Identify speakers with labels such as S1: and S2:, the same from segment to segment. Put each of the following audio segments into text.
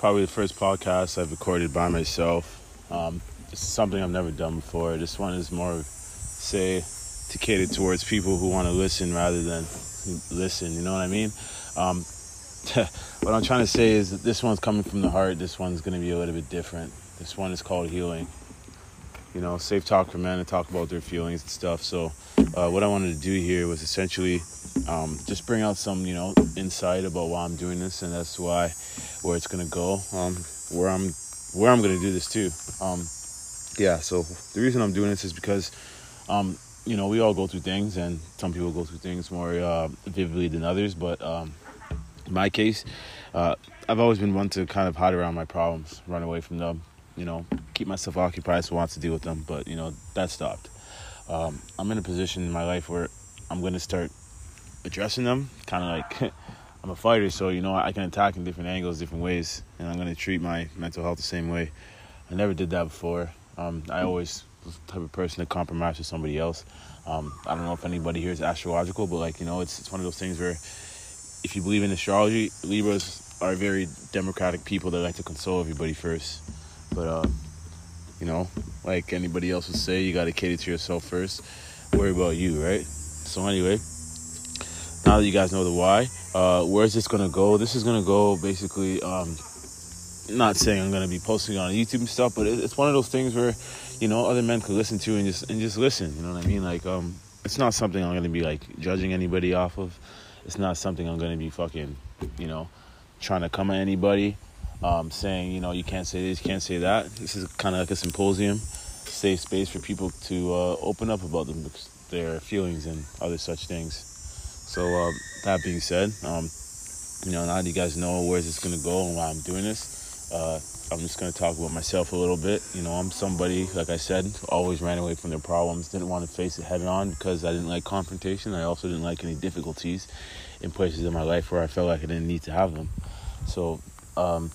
S1: probably the first podcast I've recorded by myself. Um, it's something I've never done before. This one is more, say, to cater towards people who want to listen rather than listen. You know what I mean? Um, what I'm trying to say is that this one's coming from the heart. This one's going to be a little bit different. This one is called healing. You know, safe talk for men to talk about their feelings and stuff. So, uh, what I wanted to do here was essentially um, just bring out some, you know, insight about why I'm doing this, and that's why where it's gonna go, um, where I'm where I'm gonna do this too. Um, yeah. So the reason I'm doing this is because, um, you know, we all go through things, and some people go through things more uh, vividly than others. But um, in my case, uh, I've always been one to kind of hide around my problems, run away from them, you know, keep myself occupied so I want to deal with them. But you know, that stopped. Um, I'm in a position in my life where I'm to start addressing them, kind of like I'm a fighter, so you know I can attack in different angles, different ways, and I'm to treat my mental health the same way. I never did that before. Um, I always was the type of person to compromise with somebody else. Um, I don't know if anybody here is astrological, but like you know, it's it's one of those things where if you believe in astrology, Libras are very democratic people that like to console everybody first. But uh, you know, like anybody else would say, you got to cater to yourself first. Worry about you, right? So anyway, now that you guys know the why, uh, where's this gonna go? This is gonna go basically. Um, not saying I'm gonna be posting on YouTube and stuff, but it's one of those things where, you know, other men could listen to and just and just listen. You know what I mean? Like, um, it's not something I'm gonna be like judging anybody off of. It's not something I'm gonna be fucking, you know, trying to come at anybody, um, saying you know you can't say this, you can't say that. This is kind of like a symposium, safe space for people to uh, open up about them, their feelings and other such things. So uh, that being said, um, you know, now that you guys know where this is gonna go and why I'm doing this, uh, I'm just gonna talk about myself a little bit. You know, I'm somebody, like I said, always ran away from their problems, didn't want to face it head on because I didn't like confrontation. I also didn't like any difficulties in places in my life where I felt like I didn't need to have them. So, um,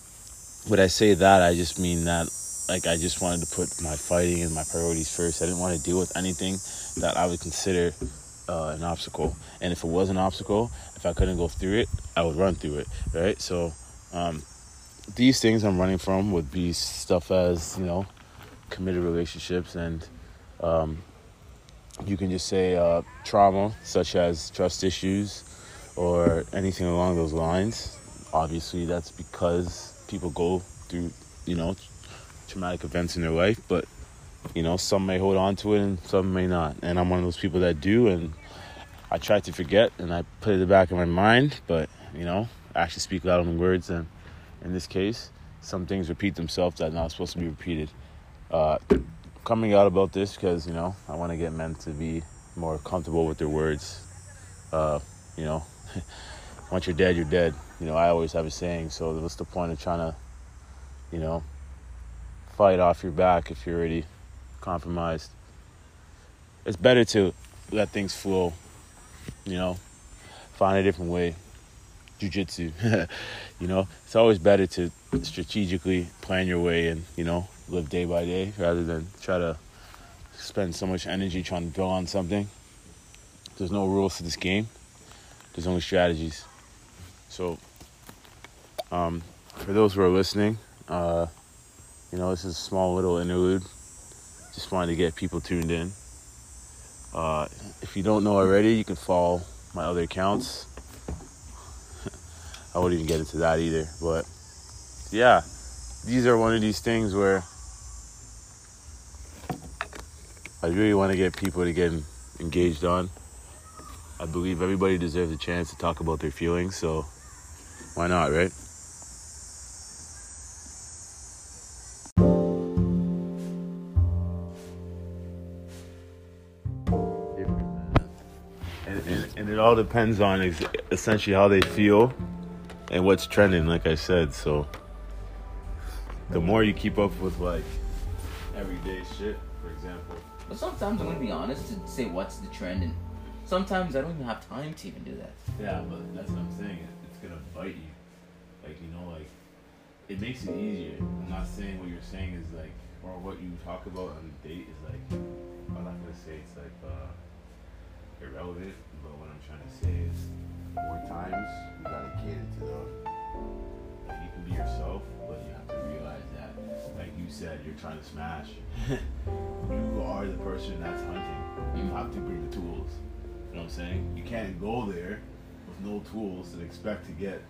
S1: when I say that, I just mean that like I just wanted to put my fighting and my priorities first. I didn't want to deal with anything that I would consider uh, an obstacle. And if it was an obstacle, if I couldn't go through it, I would run through it, right? So um, these things I'm running from would be stuff as you know, committed relationships, and um, you can just say uh, trauma, such as trust issues or anything along those lines. Obviously, that's because people go through, you know, traumatic events in their life, but you know, some may hold on to it and some may not. And I'm one of those people that do, and I try to forget and I put it in back of my mind, but you know, I actually speak louder than words. And in this case, some things repeat themselves that are not supposed to be repeated. Uh, coming out about this because you know I want to get men to be more comfortable with their words. Uh, you know, once you're dead, you're dead. You know, I always have a saying. So what's the point of trying to, you know, fight off your back if you're already compromised? It's better to let things flow. You know, find a different way. Jiu-jitsu. you know, it's always better to strategically plan your way and you know live day by day rather than try to spend so much energy trying to build on something. There's no rules to this game. There's only strategies. So, um, for those who are listening, uh, you know, this is a small little interlude. Just wanted to get people tuned in. Uh, if you don't know already, you can follow my other accounts. I won't even get into that either. But yeah, these are one of these things where I really want to get people to get engaged on. I believe everybody deserves a chance to talk about their feelings, so why not, right? All depends on ex- essentially how they feel and what's trending, like I said. So the more you keep up with like everyday shit, for example.
S2: But sometimes I'm gonna be honest to say what's the trend, and sometimes I don't even have time to even do that.
S1: Yeah, but that's what I'm saying. It's gonna bite you. Like you know, like it makes it easier. I'm not saying what you're saying is like, or what you talk about on a date is like. I'm not gonna say it's like uh, irrelevant, but what I'm trying to say is, more times you gotta cater to them. Like you can be yourself, but you have to realize that like you said, you're trying to smash. you are the person that's hunting. You
S2: Mhm.
S1: have to bring the tools. You know what I'm saying? You can't go there with no tools and expect to get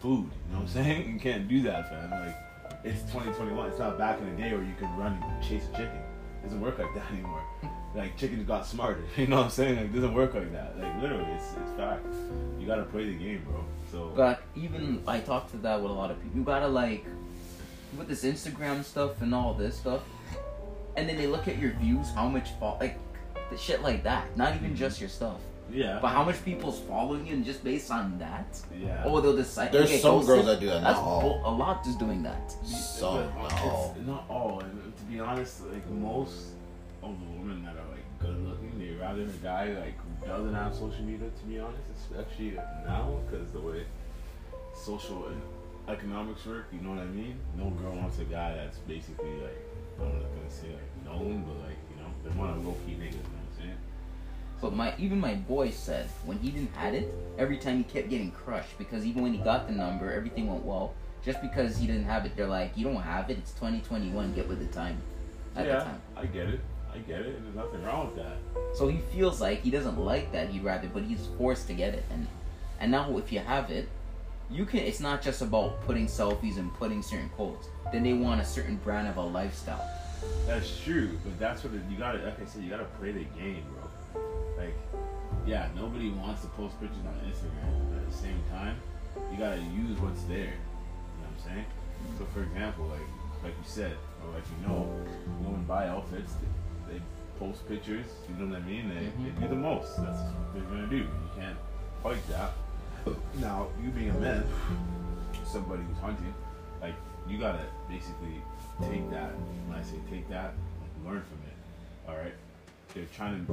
S1: food. You know what I'm saying? You can't do that, fam. Like, it's 2021. It's not back in the day where you could run and chase a chicken. It doesn't work like that anymore. Like, chickens got smarter. You know what I'm saying? Like, it doesn't work like that. Like, literally, it's, it's fact. You gotta play the game, bro. So,
S2: But even I talk to that with a lot of people. You gotta like with this Instagram stuff and all this stuff, and then they look at your views, how much fall like the shit like that. Not even mm-hmm. just your stuff,
S1: yeah.
S2: but how much people's following you, and just based on that,
S1: Yeah.
S2: oh they'll decide.
S3: There's
S2: okay,
S3: some girls
S2: sit.
S3: that do that,
S2: That's
S3: not all.
S2: a lot just doing that.
S3: Some,
S1: But
S3: not all.
S1: It's not all. And to be honest, like most of the women that are like good looking, they rather a guy like who doesn't have social media. To be honest, especially now because the way social and economics work, you know what I mean. No girl wants a guy that's basically like I'm not gonna say like known, but like you know they want a low key nigga. You know what I'm saying?
S2: But my even my boy said when he didn't had it, every time he kept getting crushed because even when he got the number, everything went well. Just because he didn't have it, they're like, you don't have it. It's 2021. Get with the time. At
S1: yeah,
S2: the time.
S1: I get it. I get it. There's nothing wrong with that.
S2: So he feels like he doesn't like that. He'd rather, but he's forced to get it. And and now if you have it, you can. It's not just about putting selfies and putting certain quotes. Then they want a certain brand of a lifestyle.
S1: That's true, but that's what it, you gotta. Like I said, you gotta play the game, bro. Like, yeah, nobody wants to post pictures on Instagram, but at the same time, you gotta use what's there. You know what I'm saying? So, for example, like like you said, or like you know, women buy outfits, they, they post pictures. You know what I mean? They, they mm-hmm. do the most. That's what they're gonna do. You can't fight that. Now, you being a man, somebody who's hunting, like you gotta basically take that. When I say take that, like, learn from it. All right. They're trying to,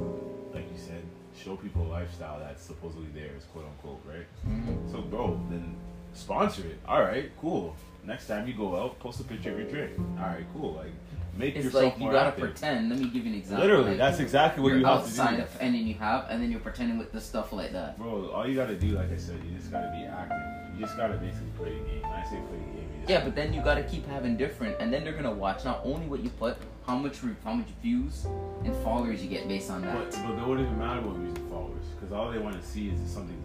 S1: like you said, show people a lifestyle that's supposedly theirs, quote unquote, right? Mm-hmm. So, bro, then sponsor it. All right, cool. Next time you go out, post a picture of your drink. All right, cool. Like, make
S2: It's
S1: yourself
S2: like you gotta
S1: active.
S2: pretend. Let me give you an example.
S1: Literally,
S2: like,
S1: that's exactly what
S2: you're
S1: you have to do.
S2: of, and then you have, and then you're pretending with the stuff like that.
S1: Bro, all you gotta do, like I said, you just gotta be active. You just gotta basically play the game. When I say play the game,
S2: Yeah, but then you gotta keep having different, and then they're gonna watch not only what you put, how much re- how much views and followers you get based on that.
S1: But, but it wouldn't even matter about views and followers, because all they want to see is something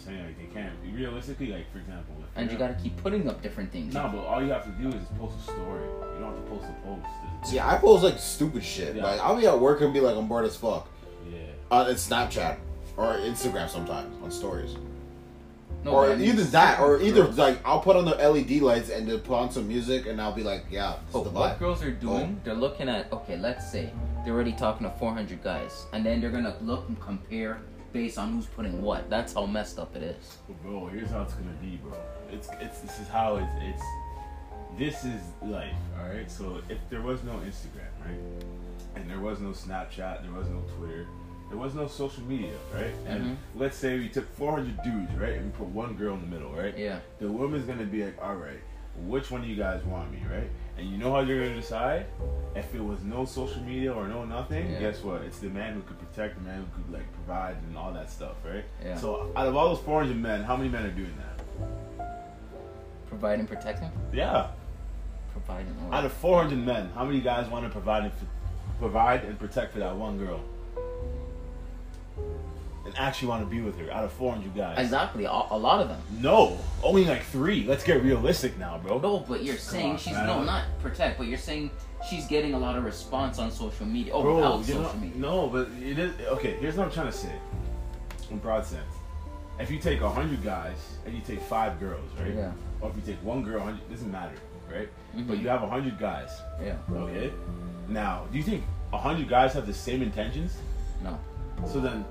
S1: I'm saying? Like they can't realistically, like for example, if
S2: and you gotta keep putting up different things.
S1: No, but all you have to do is just post a story. You don't have to post a post. Just-
S3: See, I post like stupid shit.
S1: Yeah.
S3: Like I'll be at work and be like, I'm bored as fuck.
S1: Yeah.
S3: Uh, it's Snapchat or Instagram sometimes on stories.
S2: No,
S3: or
S2: but I mean,
S3: either that, or either
S2: girls-
S3: like I'll put on the LED lights and then put on some music, and I'll be like, yeah, this
S2: But
S3: is the
S2: what girls are doing,
S3: Oh.
S2: they're looking at okay, let's say they're already talking to 400 guys, and then they're gonna look and compare based on who's putting what. That's how messed up it is.
S1: But bro, here's how it's gonna be, bro. It's it's this is how it's it's this is life, all right. So if there was no Instagram, right, and there was no Snapchat, there was no Twitter, there was no social media, right, and
S2: Mhm.
S1: let's say we took 400 dudes, right, and we put one girl in the middle, right.
S2: Yeah.
S1: The woman's gonna be like, all right, which one do you guys want me, right? And you know how you're gonna decide? If it was no social media or no nothing,
S2: Yeah.
S1: guess what? It's the man who could protect, the man who could like provide and all that stuff, right?
S2: Yeah.
S1: So out of all those 400 men, how many men are doing that?
S2: Provide and protect him.
S1: Yeah.
S2: Provide and
S1: Out of 400 men, how many guys want to provide and provide and protect for that one girl? And actually want to be with her out of 400 guys?
S2: exactly a, a lot of them.
S1: No, only like three. Let's get realistic now, bro.
S2: No, but you're saying
S1: on,
S2: she's
S1: man.
S2: no not protect, but you're saying she's getting a lot of response on social media. Oh,
S1: Bro,
S2: social
S1: know,
S2: media.
S1: no, but it is okay. Here's what I'm trying to say, in broad sense. If you take hundred guys and you take five girls, right?
S2: Yeah.
S1: Or if you take one girl, 100, doesn't matter, right?
S2: Mm-hmm.
S1: But you have hundred guys,
S2: Yeah.
S1: okay? Now, do you think hundred guys have the same intentions?
S2: No.
S1: So then,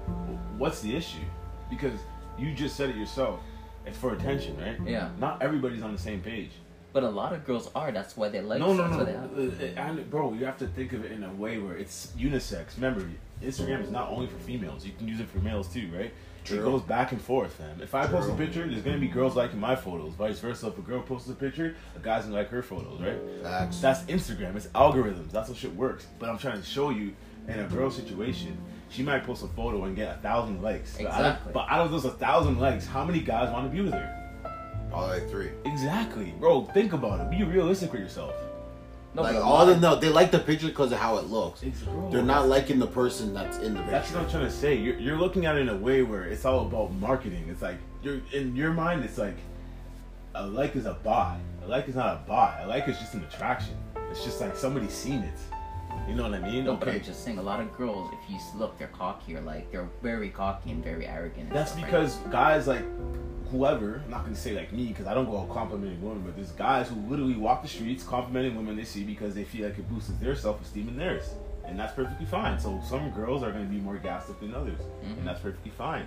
S1: what's the issue? Because you just said it yourself. It's for attention, right?
S2: Yeah.
S1: Not everybody's on the same page.
S2: But a lot of girls are. That's why they like.
S1: No, no,
S2: that's
S1: no.
S2: why they have-
S1: Uh, and, bro, you have to think of it in a way where it's unisex. Remember, Instagram is not only for females. You can use it for males too, right? It goes back and forth, man. If I post a picture, there's gonna be girls liking my photos. Vice versa, if a girl posts a picture, a guy's gonna like her photos, right?
S3: Facts.
S1: That's Instagram. It's algorithms. That's how shit works. But I'm trying to show you in a girl situation, she might post a photo and get a thousand likes. But out of-
S2: Exactly.
S1: But out of those a thousand likes, how many guys want to be with her?
S3: Probably like three.
S1: Exactly, bro. Think about it. Be realistic with yourself.
S2: No,
S3: like all the no, they like the picture because of how it looks.
S1: It's,
S3: They're not liking the person that's in the picture.
S1: That's what. I'm trying to say. You're, you're looking at it in a way where it's all about marketing. It's like you're in your mind. It's like a like is a buy. A like is not a buy. A like is just an attraction. It's just like somebody's seen it. You know what I mean?
S2: No, but
S1: okay.
S2: I'm just saying, a lot of girls, if you look, they're cocky or like they're very cocky and very arrogant. and
S1: That's because guys like whoever, I'm not gonna say like me because I don't go out complimenting women, but there's guys who literally walk the streets complimenting women they see because they feel like it boosts their self esteem and theirs. And that's perfectly fine. So some girls are gonna be more gassed up than others.
S2: Mhm.
S1: And that's perfectly fine.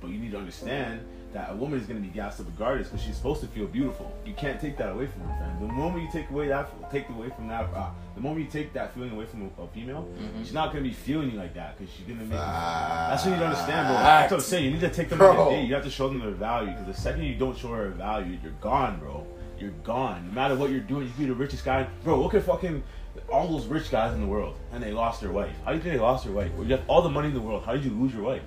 S1: But you need to understand that a woman is gonna be gassed up regardless because she's supposed to feel beautiful. You can't take that away from her, fam. The moment you take away that take away from that uh, the moment you take that feeling away from a, a female,
S2: Mhm.
S1: she's not gonna be feeling you like that because she's gonna make you
S3: Ah.
S1: that's what you to understand, bro. That's what I'm saying. You need to take them on
S3: Bro.
S1: a date. You have to show them their value. Because the second you don't show her value, you're gone, bro. You're gone. No matter what you're doing, you can be the richest guy. Bro, look at fucking all those rich guys in the world, and they lost their wife. How do you think they lost their wife? Well, you have all the money in the world. How did you lose your wife?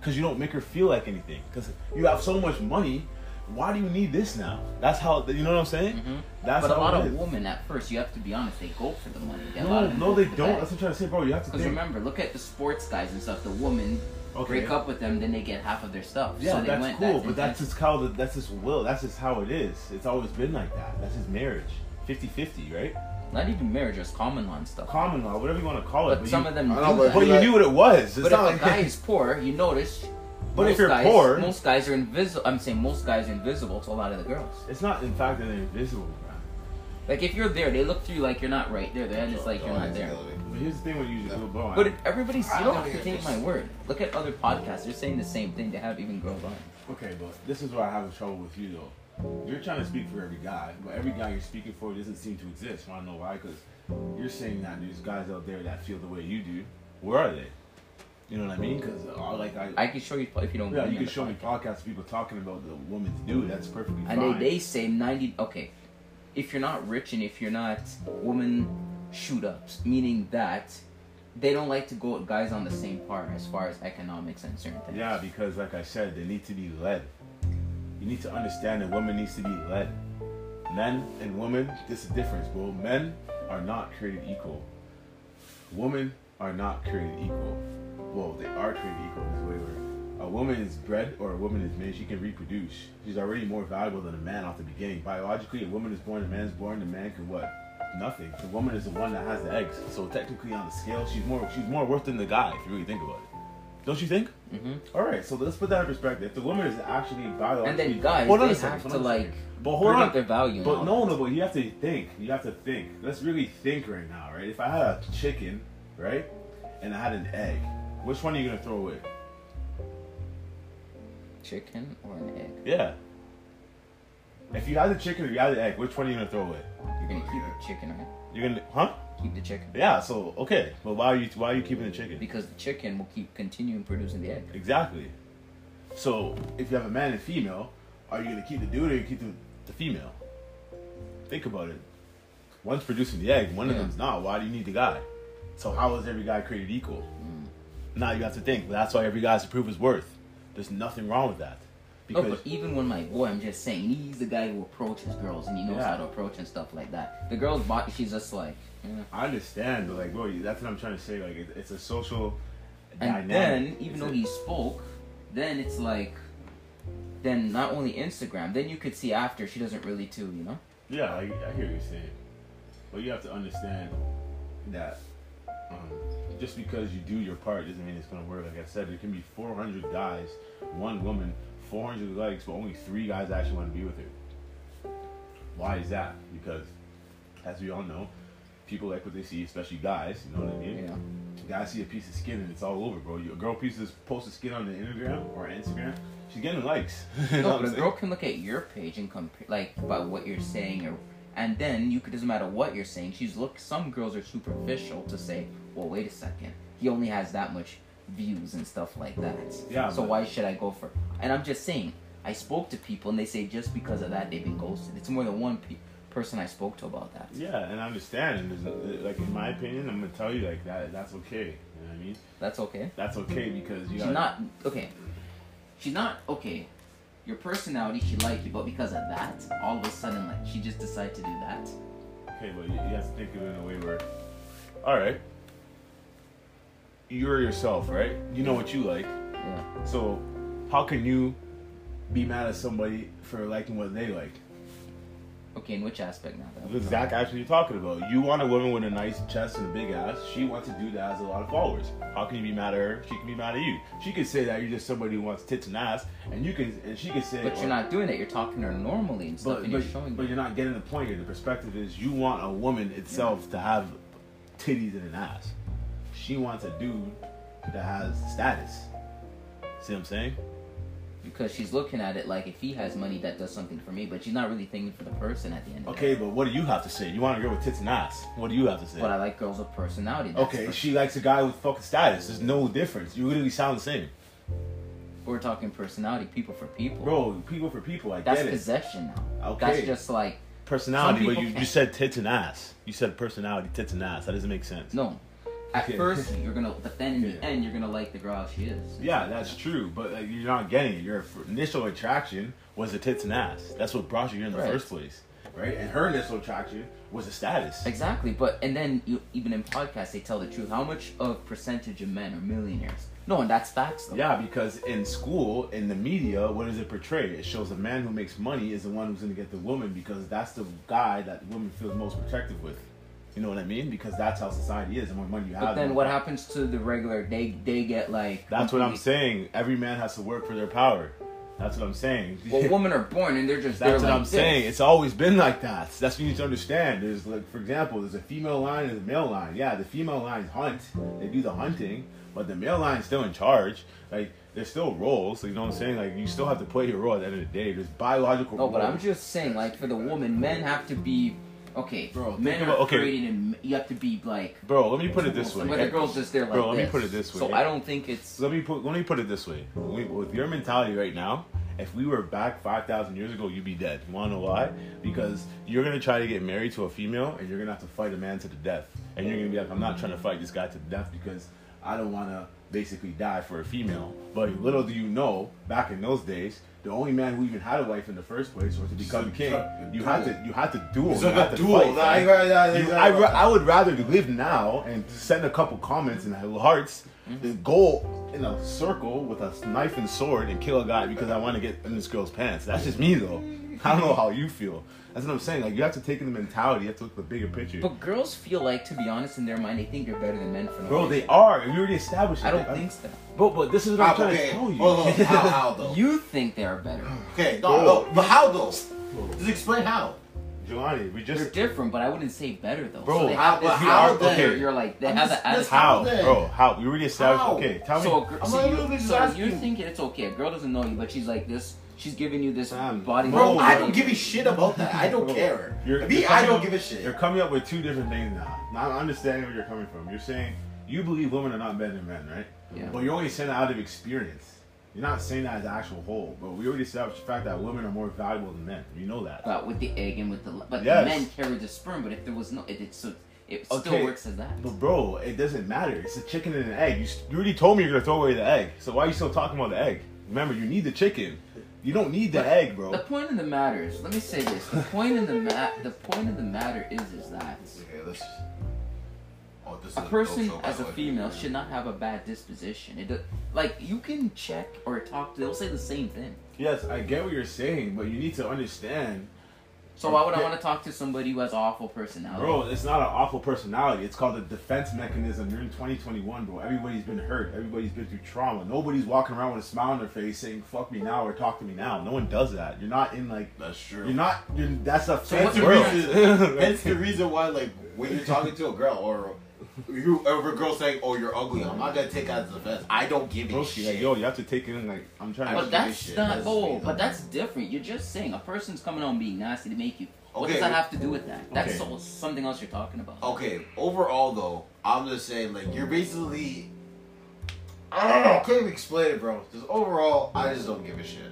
S1: Because you don't make her feel like anything. Because you have so much money. Why do you need this now? That's how. You know what I'm saying?
S2: Mhm.
S1: That's
S2: but a lot of women at first, you have to be honest, they go for the money. A
S1: No, no, they don't.
S2: bag.
S1: That's what I'm trying to say, bro. You have to
S2: Because remember, look at the sports guys and stuff. The women
S1: Okay.
S2: break up with them, then they get half of their stuff.
S1: Yeah,
S2: so they
S1: that's
S2: went,
S1: cool,
S2: that's
S1: but that's just how the, that's his will. That's just how it is. It's always been like that. That's his marriage. 50-50, right?
S2: Not even marriage, just common law and stuff.
S1: Common law, whatever you want to call it.
S2: but
S1: But,
S2: some
S1: you,
S2: of them
S3: I
S2: do
S3: know, but
S2: that.
S1: but you knew what it was. It's
S2: But
S1: not
S2: if
S1: like
S2: a guy is poor, you notice.
S1: But if you're
S2: guys,
S1: poor-
S2: most guys are invisible. I'm saying most guys are invisible to a lot of the girls.
S1: it's not in fact that they're invisible, man.
S2: Like if you're there, they look through you like you're not right there. Their head is like you're not there.
S1: But here's the thing when you use a good bone.
S2: But if everybody's, you don't have to take my word. Look at other podcasts; they're saying the same thing. They have even girls on.
S1: Okay, but this is where I have trouble with you though. You're trying to speak for every guy, but every guy you're speaking for doesn't seem to exist. Want to know why? Because you're saying that there's guys out there that feel the way you do. Where are they? You know what I mean? Because uh, like I,
S2: I can show you if you don't.
S1: yeah, you can show
S2: the
S1: me podcasts of people talking about the woman's dude. That's perfectly
S2: And
S1: fine.
S2: they, they say ninety. Okay, if you're not rich and if you're not woman shoot ups, meaning that they don't like to go with guys on the same par as far as economics and certain things.
S1: Yeah, because like I said, they need to be led. You need to understand that women needs to be led. Men and women, this is the difference, bro. Men are not created equal. Women are not created equal. Well, they are created equal in this way where a woman is bred or a woman is made, she can reproduce. She's already more valuable than a man off the beginning. Biologically, a woman is born, a man is born, the man can what? Nothing. The woman is the one that has the eggs. So technically on the scale, she's more she's more worth than the guy if you really think about it. Don't you think?
S2: Hmm
S1: All right, so let's put that in perspective. If the woman is actually biologically,
S2: And then guys,
S1: Hold on
S2: they
S1: a second,
S2: have to like
S1: but hold on,
S2: up their value.
S1: but no, no, but you have to think. You have to think. Let's really think right now, right? If I had a chicken, right, and I had an egg, which one are you gonna throw away?
S2: chicken or an egg.
S1: Yeah. If you had the chicken or you had the egg, which one are you gonna throw away?
S2: You're gonna keep the chicken, right?
S1: You're gonna, huh?
S2: Keep the chicken
S1: Yeah. So okay, but why are you why are you keeping the chicken?
S2: because the chicken will keep continuing producing the egg.
S1: Exactly. So if you have a man and female, are you gonna keep the dude or you keep the, the female? Think about it. One's producing the egg, one of them's not. Why do you need the guy? So how is every guy created equal?
S2: Mm.
S1: Now you have to think. That's why every guy's to prove his worth. There's nothing wrong with that. Because
S2: but even when my boy, I'm just saying, he's the guy who approaches girls and he knows
S1: Yeah.
S2: how to approach and stuff like that. The girl's body, she's just like,
S1: I understand, but like, bro, that's what I'm trying to say. Like, it, it's a social
S2: and
S1: dynamic.
S2: then even
S1: It's
S2: though
S1: a-
S2: he spoke, then it's like, then not only Instagram, then you could see after she doesn't really too, you know.
S1: Yeah, I, I hear what you're saying, but you have to understand that um, just because you do your part doesn't mean it's gonna work. Like I said, there can be 400 guys, one woman, 400 likes, but only three guys actually want to be with her. Why is that? Because, as we all know, people like what they see, especially guys. You know what I mean?
S2: Yeah.
S1: Guys see a piece of skin and it's all over, bro. You, a girl pieces post a skin on the Instagram or Instagram, she's getting likes. You
S2: No, but a girl can look at your page and compare, like, by what you're saying, or, and then you could doesn't matter what you're saying. She's look. Some girls are superficial to say, well, wait a second, he only has that much views and stuff like that.
S1: Yeah,
S2: So
S1: but-
S2: why should I go for? And I'm just saying, I spoke to people and they say just because of that they've been ghosted. It's more than one pe- person I spoke to about that.
S1: Yeah, and I understand. And like in my opinion, I'm gonna tell you like that. That's okay. You know what I mean?
S2: That's okay.
S1: That's okay because you
S2: She's
S1: gotta-
S2: not okay. She's not okay. Your personality, she like you, but because of that, all of a sudden, like she just decided to do that.
S1: Okay, but you, you have to think of it in a way where, all right, you're yourself, right? You know what you like.
S2: Yeah.
S1: So, how can you be mad at somebody for liking what they like?
S2: Okay, in which aspect now?
S1: The exact action you're talking about. You want a woman with a nice chest and a big ass. She wants a dude that has a lot of followers. How can you be mad at her? She can be mad at you. She could say that you're just somebody who wants tits and ass, and you can, and she could say,
S2: But you're not doing it. You're talking to her normally and stuff,
S1: But,
S2: and
S1: but,
S2: you're showing.
S1: but you're not getting the point here. The perspective is you want a woman itself to have titties and an ass. She wants a dude that has status. See what I'm saying?
S2: Because she's looking at it like if he has money, that does something for me. But she's not really thinking for the person at the end. Of
S1: Okay, but what do you have to say? You want a girl with tits and ass. What do you have to say?
S2: But I like girls with personality. That's
S1: okay, she likes a guy with fucking status. There's no difference. You literally sound the same.
S2: We're talking personality, people for people.
S1: Bro, people for people, I
S2: that's
S1: get it.
S2: possession now.
S1: Okay.
S2: That's just like
S1: Personality,
S2: Some
S1: but
S2: people
S1: you, you
S2: can't.
S1: said tits and ass. You said personality, tits and ass. That doesn't make sense.
S2: no. At
S1: Okay.
S2: first, you're gonna, but then in the end, you're gonna like the girl she is.
S1: Yeah, that's true, but like, you're not getting it. Your initial attraction was the tits and ass. That's what brought you here in the
S2: Right.
S1: first place, right? And her initial attraction was the status.
S2: Exactly, but and then you, even in podcasts, they tell the truth. How much of percentage of men are millionaires? No, and that's facts. Though.
S1: Yeah, because in school, in the media, what does it portray? It shows a man who makes money is the one who's going to get the woman because that's the guy that the woman feels most protective with. You know what I mean? Because that's how society is. The more money you have,
S2: But then what happens to the regular? They they get like.
S1: That's what I'm saying. Every man has to work for their power. That's what I'm saying.
S2: Well, women are born and they're just.
S1: That's what
S2: like
S1: I'm
S2: this.
S1: saying. It's always been like that. That's what you need to understand. There's like, for example, there's a female line and a male line. Yeah, the female lines hunt. They do the hunting, but the male line's still in charge. Like there's still roles. You know what I'm saying? Like you still have to play your role at the end of the day. There's biological.
S2: No, but I'm just saying, like for the woman, men have to be. Okay,
S1: Bro,
S2: men are
S1: okay.
S2: created and you have to be like.
S1: Bro, let me put it this way.
S2: The girl's just there like
S1: Bro, let me put it this way.
S2: So I don't think it's.
S1: let me put let me put it this way. We, with your mentality right now, if we were back five thousand years ago, you'd be dead. You wanna know why? Because you're gonna try to get married to a female, and you're gonna have to fight a man to the death. And you're gonna be like, I'm not trying to fight this guy to the death because I don't wanna basically die for a female. But little do you know, back in those days. The only man who even had a wife in the first place, or to become king, you had to you had to duel.
S3: It's
S1: You had to
S3: duel.
S1: fight, man.
S3: you got-
S1: You-
S3: exactly.
S1: I, I would rather live now and send a couple comments in the hearts mm-hmm. than go in a circle with a knife and sword and kill a guy because I want to get in this girl's pants. That's just me though. I don't know how you feel. That's what I'm saying. Like you have to take in the mentality. You have to look at the bigger picture.
S2: But girls feel like, to be honest, in their mind, they think they're better than men for no
S1: Bro,
S2: reason.
S1: they are. We already established.
S2: I don't think so.
S1: But but this is what I'm
S3: How,
S1: trying
S3: okay,
S1: to tell you.
S3: hold on. How, how though?
S2: You think they are better.
S3: Okay, no,
S1: Bro.
S3: no, but how though? Just explain how.
S1: Giovanni, we just They're
S2: different, but I wouldn't say better though.
S1: Bro,
S2: so they
S3: how-
S2: have this
S3: but how
S2: you're-
S3: then?
S2: you're, you're like they
S3: I'm
S2: have
S3: just-
S2: the attitude.
S1: how,
S3: then?
S1: bro? How we already established?
S3: How?
S1: Okay, tell
S2: So,
S1: me.
S2: a gr- so,
S3: not
S2: you,
S3: literally just
S2: so you're thinking it's okay. A girl doesn't know you, but she's like this. She's giving you this
S1: Fam,
S2: body.
S3: Bro,
S1: Bro,
S3: I don't give a shit about that. I don't
S1: Bro,
S3: care.
S1: You're,
S3: Me,
S1: you're
S3: I
S1: coming
S3: don't
S1: up-
S3: give a shit.
S1: You're coming up with two different things now. Now I'm understanding where you're coming from. You're saying you believe women are not better than men, right?
S2: Yeah.
S1: But you're only saying that out of experience. You're not saying that as actual whole. But we already established the fact that women are more valuable than men. You know that.
S2: But with the egg and with the but
S1: Yes.
S2: the men carry the sperm. But if there was no, it, it so it still
S1: Okay.
S2: works as that.
S1: But bro, it doesn't matter. It's a chicken and an egg. You, you already told me you're gonna throw away the egg. So why are you still talking about the egg? Remember, you need the chicken. You don't need the
S2: But
S1: egg, bro.
S2: The point of the matter is, let me say this: the point of the ma- the point of the matter is, is that
S3: Okay, let's. Oh, this
S2: a person
S3: by
S2: as a female should not have a bad disposition. It do- like you can check or talk to, they'll say the same thing.
S1: yes, I get what you're saying, but you need to understand,
S2: So why would I want to talk to somebody who has awful personality?
S1: bro. It's not an awful personality. It's called a defense mechanism. You're in 2021, bro. Everybody's been hurt. Everybody's been through trauma. Nobody's walking around with a smile on their face saying "fuck me now" or "talk to me now." No one does that. You're not in like.
S3: That's true.
S1: You're not. You're, that's a
S3: That's
S1: fake
S3: the
S1: world.
S3: reason. That's the reason why, like, when you're talking to a girl or you, ever a girl saying, "Oh, you're ugly," I'm not gonna take that as a offense. I don't give a
S1: Bro,
S3: shit.
S1: like, yo, you have to take it in like I'm trying
S3: I
S1: to.
S2: But that's
S3: shit.
S2: not.
S3: That's
S2: Oh, but that's different. You're just saying a person's coming on being nasty to make you. What
S3: Okay.
S2: does that have to do with that? That's
S1: Okay.
S2: so, something else you're talking about.
S3: Okay, overall though, I'm just saying like you're basically I don't know, I can't even explain it, bro. Just overall, I just don't give a shit.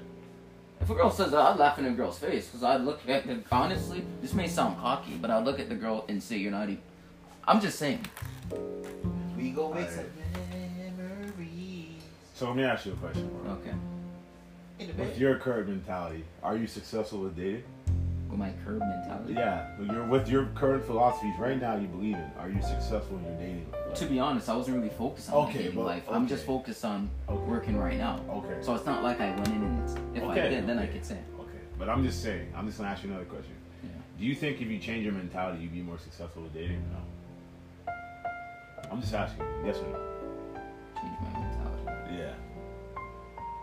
S2: If a girl says that, I'd laugh in a girl's face because I'd look at the, honestly. This may sound cocky, but I'd look at the girl and say, "You're not even." I'm just saying.
S3: We go make
S1: some
S3: memories.
S1: So let me ask you a question, bro.
S2: Okay.
S3: In the
S1: With your current mentality, are you successful with dating?
S2: with my curb mentality.
S1: Yeah, you're with your current philosophies right now. You believe in. Are you successful in your dating? Life?
S2: To be honest, I wasn't really focused on my
S1: Okay,
S2: dating
S1: well,
S2: life. I'm just focused on
S1: Okay.
S2: working right now.
S1: Okay.
S2: So it's not like I went in and if I
S1: Okay,
S2: did, then I
S1: okay.
S2: could say.
S1: Okay, but I'm just saying. I'm just gonna ask you another question.
S2: Yeah.
S1: Do you think if you change your mentality, you'd be more successful with dating or no? I'm just asking. Yes or no?
S2: Change my mentality.
S1: Yeah.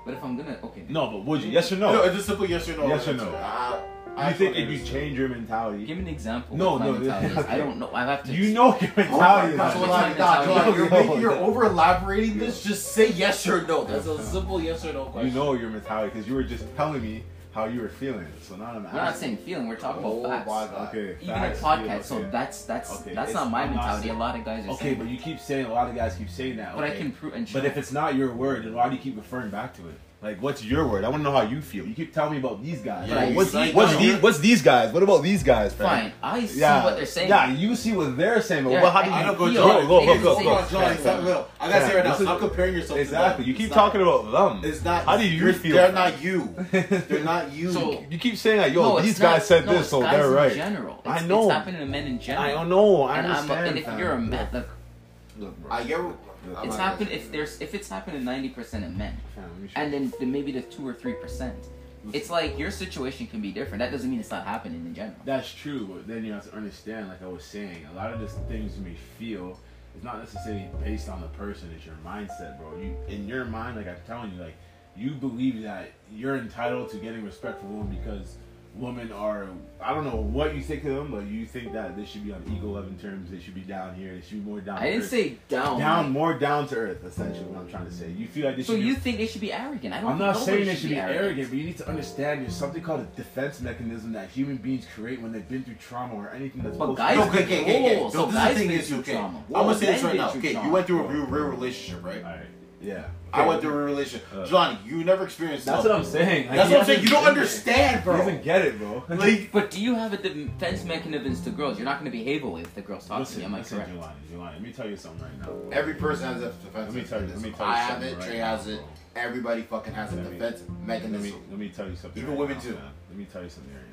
S2: But if I'm gonna okay.
S1: No, but would you? Yes or
S3: No,
S1: no?
S3: it's a simple yes or no.
S1: Yes or no?
S3: I,
S1: I
S3: I
S1: think if you change your mentality,
S2: Give me an example.
S1: No, no,
S2: mentality. I don't know. I have to.
S1: you know your
S3: Oh my
S1: mentality.
S3: God,
S1: is-
S2: my
S3: nah, you're, making, you're over elaborating this. Just say yes or no. That's a uh-huh. simple yes or no question.
S1: You
S3: question.
S1: know your mentality because you were just telling me how you were feeling. So now I'm
S2: We're not saying feeling. We're talking
S3: Oh
S2: about facts.
S1: Okay.
S2: Even
S1: facts,
S2: a podcast.
S1: yeah,
S2: So that's that's
S1: Okay,
S2: that's
S1: it's-
S2: not my
S1: I'm not
S2: mentality.
S1: saying-
S2: a lot of guys are
S1: Okay,
S2: saying.
S1: but you keep saying a lot of guys keep saying that.
S2: But I can prove.
S1: But if it's not your word, then why do you keep referring back to it? Like, what's your word? I want to know how you feel. You keep telling me about these guys.
S3: Yeah,
S1: Like, what's,
S3: see-
S1: what's, these, what's these guys? What about these guys, fam?
S2: fine, I see
S1: Yeah,
S2: what they're saying.
S1: Yeah, you see what they're saying, but
S2: Yeah,
S1: well, how do you
S2: I
S3: I don't go,
S2: feel
S3: Jelani,
S2: it.
S1: go, go, go, go.
S2: it.
S3: Jelani, stop, no. I gotta say right now,
S1: this is-
S3: stop comparing yourself
S1: Exactly.
S3: to
S1: You keep
S3: It's
S1: talking
S3: not,
S1: about them.
S3: It's not.
S1: How do you feel?
S3: They're not you. They're not you.
S2: So-
S1: You keep saying like, yo,
S2: no,
S1: these guys said this, so they're
S2: in
S1: right.
S2: general.
S1: I know.
S2: It's happening to men in general.
S1: I don't know. I
S2: and,
S1: understand.
S2: and if you're a man, look,
S1: Look.
S3: I get. I'm
S2: it's happened if there's if it's happened to ninety percent of men,
S1: let
S2: and then, then maybe the two or three percent. It's like your situation can be different. That doesn't mean it's not happening in general.
S1: That's true, but then you have to understand, like I was saying, a lot of the things you may feel is not necessarily based on the person. It's your mindset, bro. You in your mind, like I'm telling you, like you believe that you're entitled to getting respect for women because women are. I don't know what you think of them, but you think that they should be on equal level terms. They should be down here. They should be more down.
S2: I didn't
S1: earth.
S2: say down.
S1: down, more down to earth. Essentially, what I'm trying to say. You feel like they
S2: So
S1: should.
S2: you
S1: be,
S2: think they should be arrogant? I don't.
S1: I'm not
S2: think
S1: saying
S2: nobody
S1: they should be arrogant, but you need to understand there's something called a defense mechanism that human beings create when they've been through trauma or anything that's
S2: But
S1: close-
S2: guys-
S3: No, okay, okay, okay. okay. No,
S2: so
S3: this
S2: guys
S3: thing
S2: been
S3: is,
S2: through
S3: okay.
S2: trauma.
S3: I'm gonna say this right now.
S2: through
S3: Okay, you went through a real, real relationship, right?
S1: All right. Yeah.
S3: I went through a relationship.
S1: Uh.
S3: Johnny, you never experienced.
S1: That's
S3: love.
S1: what I'm saying. Like,
S3: That's what I'm saying. You don't
S1: hasn't-
S3: understand,
S1: He
S3: bro.
S1: doesn't get it, bro.
S3: Like,
S2: But do you have a defense mechanisms to girls? You're not going to behave away if the girls talk to
S1: listen,
S2: you. Am I
S1: listen,
S2: correct?
S1: Jelani, Jelani, let me tell you something right now. bro.
S3: every person has a defense
S1: Let me tell you- let me tell you
S3: I have
S1: something
S3: it.
S1: right
S3: Trey
S1: now,
S3: has it.
S1: bro.
S3: Everybody fucking has a
S1: Let me-
S3: defense
S1: Let me
S3: mechanism.
S1: let me tell you something.
S3: Even
S1: right
S3: women
S1: now,
S3: too.
S1: man. Let me tell you something right now,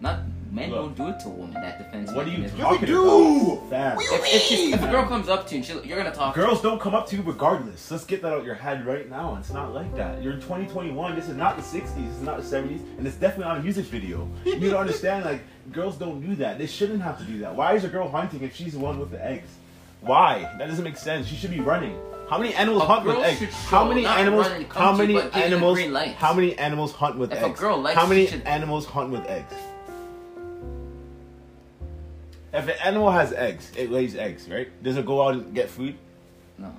S2: Not men
S1: Look.
S2: don't do it to women. That defense
S1: bro. What are you
S2: mechanism.
S3: Yeah, we
S1: talking
S3: do.
S1: about? Fam.
S2: If, if, she's- if a girl comes up to you and she, you're gonna talk. to.
S1: Girls don't come up to you regardless. Let's get that out of your head right now. It's not like that. You're in 2021. This is not the 60s. This is not the 70s, and it's definitely not a music video. You need to understand, like, girls don't do that. They shouldn't have to do that. Why is a girl hunting if she's the one with the eggs? Why? That doesn't make sense. She should be running. How many animals
S2: A
S1: hunt with eggs?
S2: should
S1: How many animals?
S2: run and come
S1: How many
S2: you
S1: animals? How many animals hunt with
S2: If a
S1: eggs?
S2: girl likes
S1: how many
S2: you, she should-
S1: animals hunt with eggs? If an animal has eggs, it lays eggs, right? Does it go out and get food?
S2: No,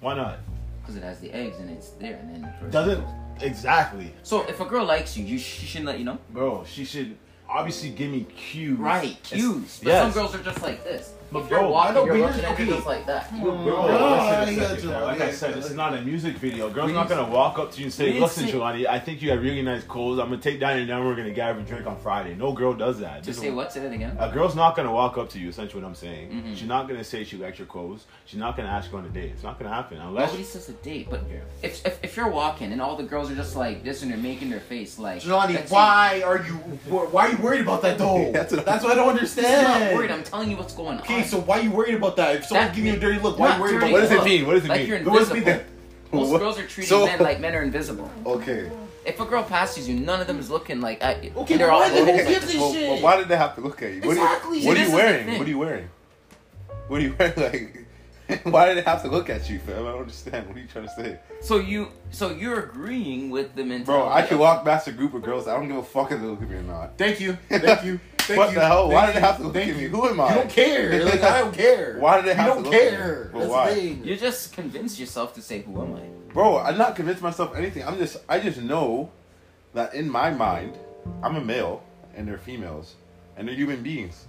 S1: Why not?
S2: because it has the eggs and it's there, and then the person
S1: Doesn't
S2: goes.
S1: exactly,
S2: So if a girl likes you, you sh- she shouldn't let you know.
S1: bro. She should obviously give me cues.
S2: Right, cues. But
S1: yes.
S2: some girls are just like this.
S1: But
S2: if you're
S1: bro,
S2: walking,
S3: I know,
S2: you're looking at her just like that.
S1: Bro,
S3: Oh,
S1: listen a
S3: I
S1: second,
S3: got
S1: Like I said, this is not a music video. Girls
S2: We
S1: not gonna walk up to you and say,
S2: didn't
S1: "Listen,
S2: say-
S1: Jelani, I think you have really nice clothes. I'm gonna take down your number. We're gonna get a drink on Friday." No girl does that.
S2: To
S1: This
S2: say
S1: is-
S2: what? Say that again.
S1: A girl's not gonna walk up to you. Essentially, what I'm saying.
S2: Mhm.
S1: She's not gonna say she likes your clothes. She's not gonna ask you on a date. It's not gonna happen unless.
S2: Nobody says a date, but if, if if you're walking and all the girls are just like this and they're making their face like
S3: Johnny,
S2: let's
S3: why are you? Why are you worried about that though?
S4: That's what-
S3: That's what I don't understand.
S2: I'm not worried. I'm telling you what's going
S3: Okay,
S2: on.
S3: so why are you worried about that? If someone
S2: That
S3: give you a dirty look, why are
S2: not
S3: you worried
S2: dirty
S3: about
S4: What does
S3: that?
S4: it mean? What does it
S2: like
S4: mean?
S2: you're
S3: What does it
S2: invisible.
S3: mean
S2: Most
S4: What?
S2: girls are treating
S4: So-
S2: men like men are invisible.
S4: Okay.
S2: If a girl passes you, none of them is looking like at you.
S3: Okay,
S2: they're all
S3: why the
S2: always
S3: heck
S2: like
S3: gives
S2: this.
S3: a
S4: Well,
S3: shit?
S4: well, why did they have to look at you? What
S3: Exactly.
S4: Are you, what are
S2: this
S4: you
S2: the
S4: wearing?
S2: thing.
S4: What are you wearing? What are you wearing? Like, why did they have to look at you, fam? I don't understand. What are you trying to say,
S2: So you, so you're agreeing with the mentality.
S4: bro? I can
S2: of-
S4: walk past a group of girls. I don't give a fuck if they look at me or not.
S3: Thank you. Thank you. Thank
S4: what
S3: you.
S4: the hell?
S3: Thank
S4: Why did
S3: you.
S4: they have to look at me? Who am I?
S3: You don't care. Like, I don't care.
S4: Why did they
S3: You
S4: have
S3: don't
S4: to look at me?
S3: care. That's
S4: why?
S3: thing.
S2: You just convinced yourself to say, "Who am I?"
S4: Bro, I'm not convinced myself anything. I'm just, I just know that in my mind, I'm a male and they're females and they're human beings.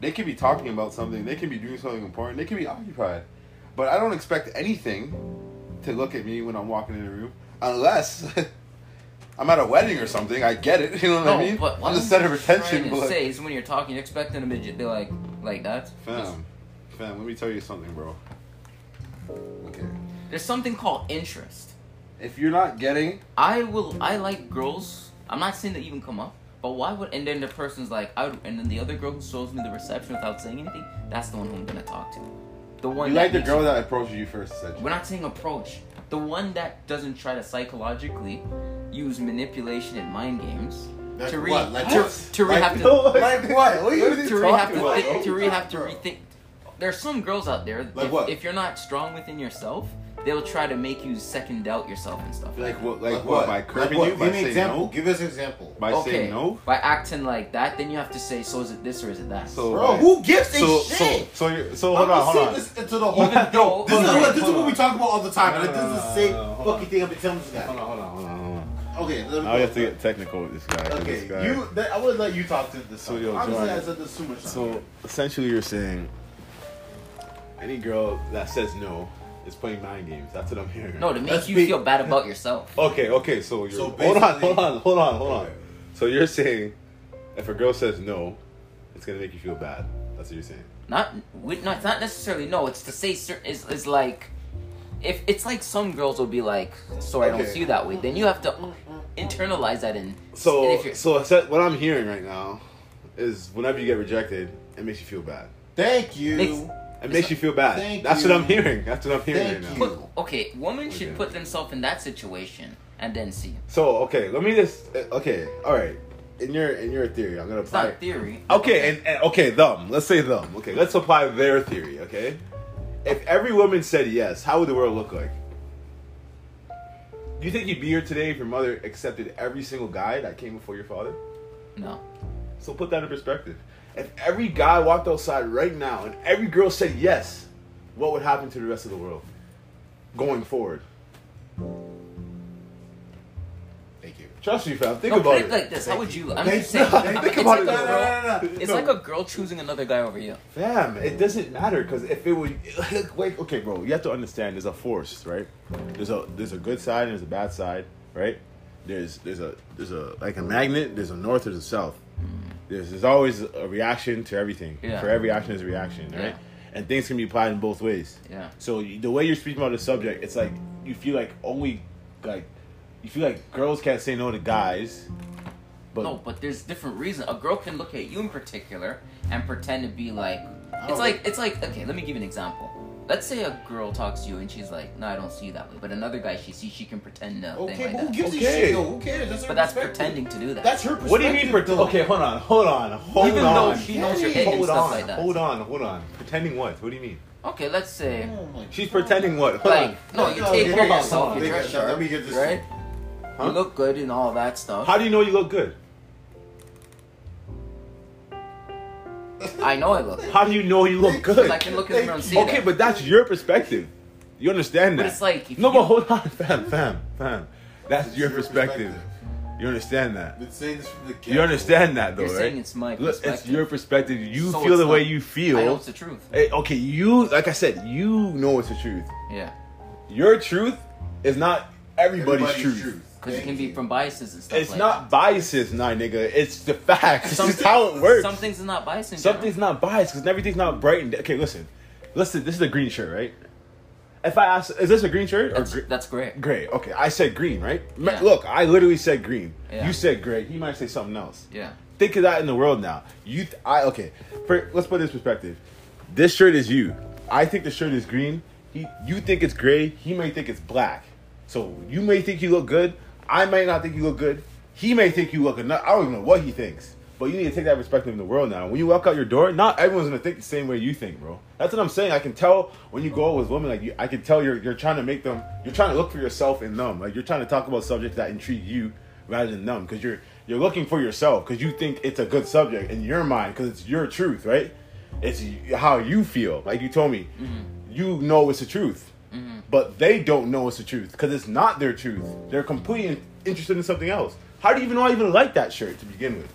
S4: They could be talking about something. They can be doing something important. They can be occupied, but I don't expect anything to look at me when I'm walking in the room, unless I'm at a wedding or something. I get it. You know what I mean?
S2: but what
S4: I'm the center of attention. But
S2: say is when you're talking, you're expecting a them to be like, like that.
S4: fam, fam, let me tell you something, bro. Okay,
S2: There's something called interest.
S4: if you're not getting,
S2: I will. I like girls. I'm not saying that even come up, but why would and then the person's like I would, and then the other girl who shows me the reception without saying anything, that's the one who I'm gonna talk to. The one
S1: You like the girl that approached you first, essentially.
S2: We're not saying approach. The one that doesn't try to psychologically use manipulation and mind games
S3: Like
S2: to re
S3: what? Like
S2: to,
S3: what?
S2: to re
S3: Like-
S2: have to
S3: Like what? What are you
S1: What is
S2: to re have
S1: talking
S2: to
S1: about,
S2: think,
S1: bro?
S2: to re have to rethink. There's some girls out there.
S3: Like
S2: if,
S3: what?
S2: if you're not strong within yourself, they'll try to make you second doubt yourself and stuff.
S1: Like what? Like,
S3: Like
S1: what?
S3: what?
S1: By
S3: Like what?
S1: you? By
S3: Give me an example.
S1: no?
S3: Give us an example.
S1: By
S2: okay,
S1: saying no?
S2: by acting like that, then you have to say, so is it this or is it that?
S1: So-
S3: Bro, who gives a
S1: So,
S3: shit?
S1: so, so, so hold
S3: I'm
S1: on, hold on.
S3: this into the whole.
S2: Even though-
S3: this is,
S2: on,
S3: what, this is what we talk about all the time. and
S1: No,
S3: this is the same
S1: no, no,
S3: fucking thing I've been telling this guy.
S1: hold on, hold on, hold on.
S3: Okay, let me
S5: Now we have to get technical with this guy. 'cause
S3: Okay,
S5: this guy
S3: you. That, I would let you talk to this.
S5: So, yo,
S3: Honestly,
S5: Jordan.
S3: I said this too much.
S5: So essentially, you're saying any girl that says no is playing mind games. That's what I'm hearing.
S2: no, to make
S3: Let's
S2: you
S3: be-
S2: feel bad about yourself.
S1: Okay, okay, so you're.
S3: So
S1: hold on,
S3: basically-
S1: hold on, hold on, hold on.
S3: Okay.
S1: So you're saying if a girl says no, it's gonna make you feel bad. That's what you're saying.
S2: Not, with, not, it's not necessarily no. It's to say certain is is like, if it's like some girls will be like, sorry, I don't
S1: Okay.
S2: see you that way. Then you have to internalize that and
S1: So,
S2: and if you're,
S1: so so what I'm hearing right now is whenever you get rejected, it makes you feel bad.
S3: Thank you.
S2: Makes-
S1: It makes you feel bad.
S3: Thank
S1: That's
S3: you.
S1: what I'm hearing. That's what I'm hearing
S3: Thank
S1: right now.
S2: put okay, women should put themselves in that situation and then see.
S1: So okay, let me just uh, okay, all right. In your in your theory, I'm gonna
S2: It's
S1: apply.
S2: not theory.
S1: Okay, and, and okay, them. Let's say them. Okay, let's apply their theory. Okay, if every woman said yes, how would the world look like? Do you think you'd be here today if your mother accepted every single guy that came before your father?
S2: No.
S1: So put that in perspective. If every guy walked outside right now and every girl said yes, what would happen to the rest of the world going forward?
S3: Thank you.
S1: Trust me, fam. Think
S2: no,
S1: about it.
S2: it like this. How would you? I'm
S3: Thank
S2: just saying.
S3: Thank
S2: I'm- it's
S1: Think about
S2: like
S1: it.
S2: a
S3: No, no,
S2: girl.
S3: no, no, no.
S2: It's
S1: No.
S2: like a girl choosing another guy over you.
S1: Fam, it doesn't matter because if it would, wait, okay, bro, you have to understand. There's a force, right? There's a there's a good side and there's a bad side, right? There's there's a there's a like a magnet. There's a north. There's a south. There's there's always a reaction to everything.
S2: Yeah.
S1: For every action is a reaction, right?
S2: Yeah.
S1: And things can be applied in both ways.
S2: Yeah.
S1: So you- the way you're speaking about the subject, it's like you feel like only like you feel like girls can't say no to guys. But
S2: No, but there's different reasons. A girl can look at you in particular and pretend to be like. It's like it's like okay. Let me give you an example. Let's say a girl talks to you and she's like, "No, I don't see you that way." But another guy she sees, she can pretend to
S3: Okay,
S2: think
S3: but who
S2: that.
S3: gives a
S1: Okay.
S3: shit though? Who cares? That's her
S2: But that's
S3: perspective.
S2: pretending to do that.
S3: That's her perspective.
S1: what do you mean? Per-
S3: though.
S1: okay, hold on, hold on, hold on?
S2: Even
S1: on.
S2: though she knows your head and
S1: hold
S2: stuff
S1: on,
S2: like that.
S1: hold on, hold on. Pretending what? What do you mean?
S2: Okay, let's say
S3: Oh my
S1: She's pretending what? Hold
S2: like no, you
S3: No,
S2: take
S3: no,
S2: care of
S3: no,
S2: yourself,
S3: no,
S2: you dress
S3: no, let
S2: sharp,
S3: me get this
S2: right?
S1: Huh?
S2: You look good and all that stuff.
S1: on. How do you know you look good?
S2: I know I look. good.
S1: How do you know you look
S2: Because
S1: good?
S2: I can look in the mirror and see
S1: Okay,
S2: that.
S1: but that's your perspective. You understand that?
S2: But it's like if
S1: no,
S2: you-
S1: but hold on, fam, fam, fam. That's
S3: It's
S1: your,
S3: your
S1: perspective.
S3: perspective.
S1: You understand that?
S3: I've been saying this from the get.
S1: You understand that, though,
S2: You're
S1: right?
S2: saying it's my
S1: Look, it's
S2: perspective.
S1: your perspective. You
S2: So
S1: feel
S2: it's
S1: the way
S2: not-
S1: you
S2: I know
S1: feel.
S2: it's the truth.
S1: Hey, okay, you like I said, you know it's the truth.
S2: Yeah,
S1: Your truth is not everybody's, truth.
S2: Because it can be from biases and stuff.
S1: It's
S2: like
S1: not biases, nah, nigga. It's the facts.
S2: Some-
S1: This is how it works.
S2: Some things are not biased. In
S1: Something's not biased because everything's not bright and okay. Listen, listen. This is a green shirt, right? If I ask, is this a green shirt or
S2: That's,
S1: gr-
S2: that's great.
S1: gray? Okay, I said green, right?
S2: Yeah.
S1: Look, I literally said green.
S2: Yeah.
S1: You said gray. He might say something else.
S2: Yeah.
S1: Think of that in the world now. You, th- I okay. For, let's put this perspective. This shirt is you. I think the shirt is green. He, you think it's gray. He may think it's black. So you may think you look good. I may not think you look good. He may think you look good. I don't even know what he thinks. But you need to take that perspective in the world now. When you walk out your door, not everyone's gonna think the same way you think, bro. That's what I'm saying. I can tell when you go out with women, like you, I can tell you're you're trying to make them. You're trying to look for yourself in them. Like you're trying to talk about subjects that intrigue you rather than them, because you're you're looking for yourself because you think it's a good subject in your mind because it's your truth, right? It's how you feel. Like you told me, mm-hmm. you know it's the truth, Mm-hmm. but they don't know it's the truth because it's not their truth. They're completely interested in something else. How do you even know I even like that shirt to begin with?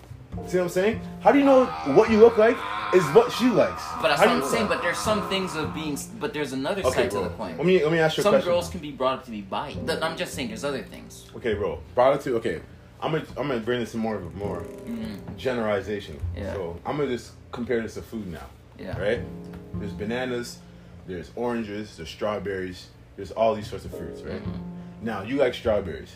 S1: See what I'm saying? How do you know what you look like is what she likes?
S2: But that's
S1: How
S2: what I'm saying. But there's some things of being. But there's another
S1: Okay,
S2: side
S1: bro.
S2: to the coin.
S1: Let me let me ask you a
S2: Some girls can be brought up to be. Th- I'm just saying. There's other things.
S1: Okay, bro. Brought it to okay. I'm gonna I'm gonna bring this to more of a more mm-hmm. generalization.
S2: Yeah.
S1: So I'm gonna just compare this to food now.
S2: Yeah.
S1: Right. There's bananas. There's oranges. There's strawberries. There's all these sorts of fruits. Right.
S2: Mm-hmm.
S1: Now you like strawberries.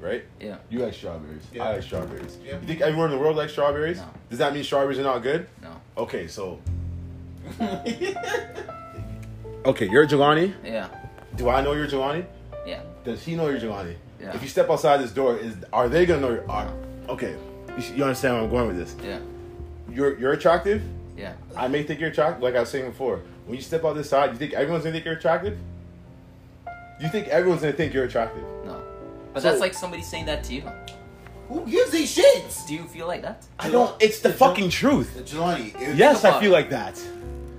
S1: right?
S2: Yeah.
S1: You like strawberries.
S3: Yeah.
S1: I like strawberries.
S3: Yeah.
S1: You think everyone in the world likes strawberries?
S2: No.
S1: Does that mean strawberries are not good?
S2: No.
S1: Okay, so okay, you're Jelani.
S2: Yeah.
S1: Do I know you're Jelani?
S2: Yeah.
S1: Does he know you're Jelani?
S2: Yeah.
S1: If you step outside this door, is are they gonna know? You're, are, okay, you, you understand where I'm going with this?
S2: Yeah.
S1: You're you're attractive.
S2: Yeah.
S1: I may think you're attractive, like I was saying before. When you step out this side, you think everyone's gonna think you're attractive? You think everyone's gonna think you're attractive?
S2: No. But
S1: So-
S2: that's like somebody saying that to you.
S3: Who gives these shits?
S2: Do you feel like that?
S1: I don't. It's the fucking truth.
S3: Jelani,
S1: Yes, I feel like that.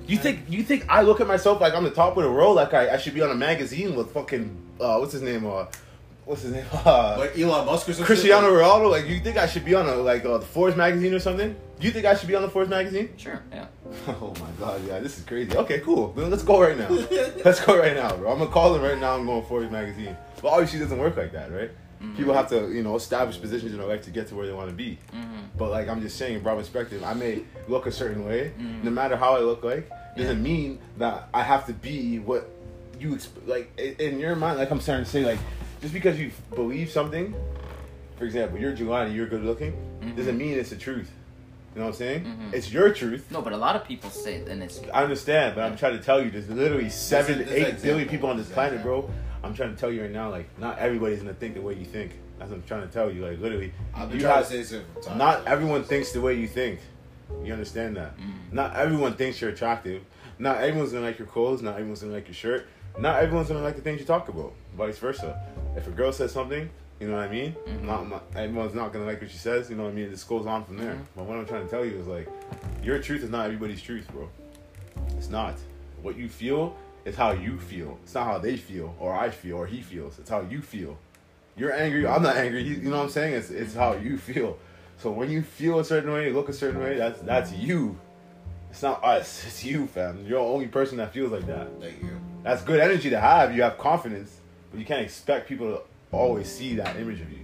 S1: You think you think I look at myself like I'm the top of the world, like I, I should be on a magazine with fucking uh, what's his name? Uh, what's his name? Uh,
S3: like Elon Musk or something.
S1: Cristiano Ronaldo. Like you think I should be on a like uh, the Forbes magazine or something? You think I should be on the Forbes magazine?
S2: Sure. Yeah.
S1: Oh my god, yeah, this is crazy. Okay, cool. Then let's go right now. let's go right now, bro. I'm gonna call him right now. I'm going Forbes magazine. But obviously, it doesn't work like that, right? Mm-hmm. People have to, you know, establish positions in their life to get to where they want to be.
S2: Mm-hmm.
S1: But like I'm just saying, broad perspective, I may look a certain way, mm-hmm. no matter how I look like, doesn't mean that I have to be what you exp- like in your mind. Like I'm starting to say, like just because you believe something, for example, you're Jelani, you're good looking, mm-hmm. doesn't mean it's the truth. You know what I'm saying?
S2: Mhm.
S1: It's your truth.
S2: No, but a lot of people say it, and it's
S1: I understand, but I'm trying to tell you, there's literally seven,
S3: This is- this
S1: eight
S3: is
S1: billion people on this
S3: This
S1: planet,
S3: example.
S1: bro. I'm trying to tell you right now, like, not everybody's gonna think the way you think. That's what I'm trying to tell you. Like, literally,
S3: I've been
S1: you
S3: trying
S1: have-
S3: to say this for time.
S1: not everyone thinks the way you think. You understand that?
S2: Mm.
S1: Not everyone thinks you're attractive. Not everyone's gonna like your clothes. Not everyone's gonna like your shirt. Not everyone's gonna like the things you talk about. Vice versa. If a girl says something, you know what I mean.
S2: Mhm.
S1: Not, not everyone's not gonna like what she says. You know what I mean. It just goes on from there.
S2: Mhm.
S1: But what I'm trying to tell you is like, your truth is not everybody's truth, bro. It's not. What you feel is how you feel. It's not how they feel, or I feel, or he feels. It's how you feel. You're angry. I'm not angry. You, you know what I'm saying? It's it's how you feel. So when you feel a certain way, look a certain way, that's that's you. It's not us. It's you, fam. You're the only person that feels like that.
S3: Thank you.
S1: That's good energy to have. You have confidence, but you can't expect people to always see that image of you.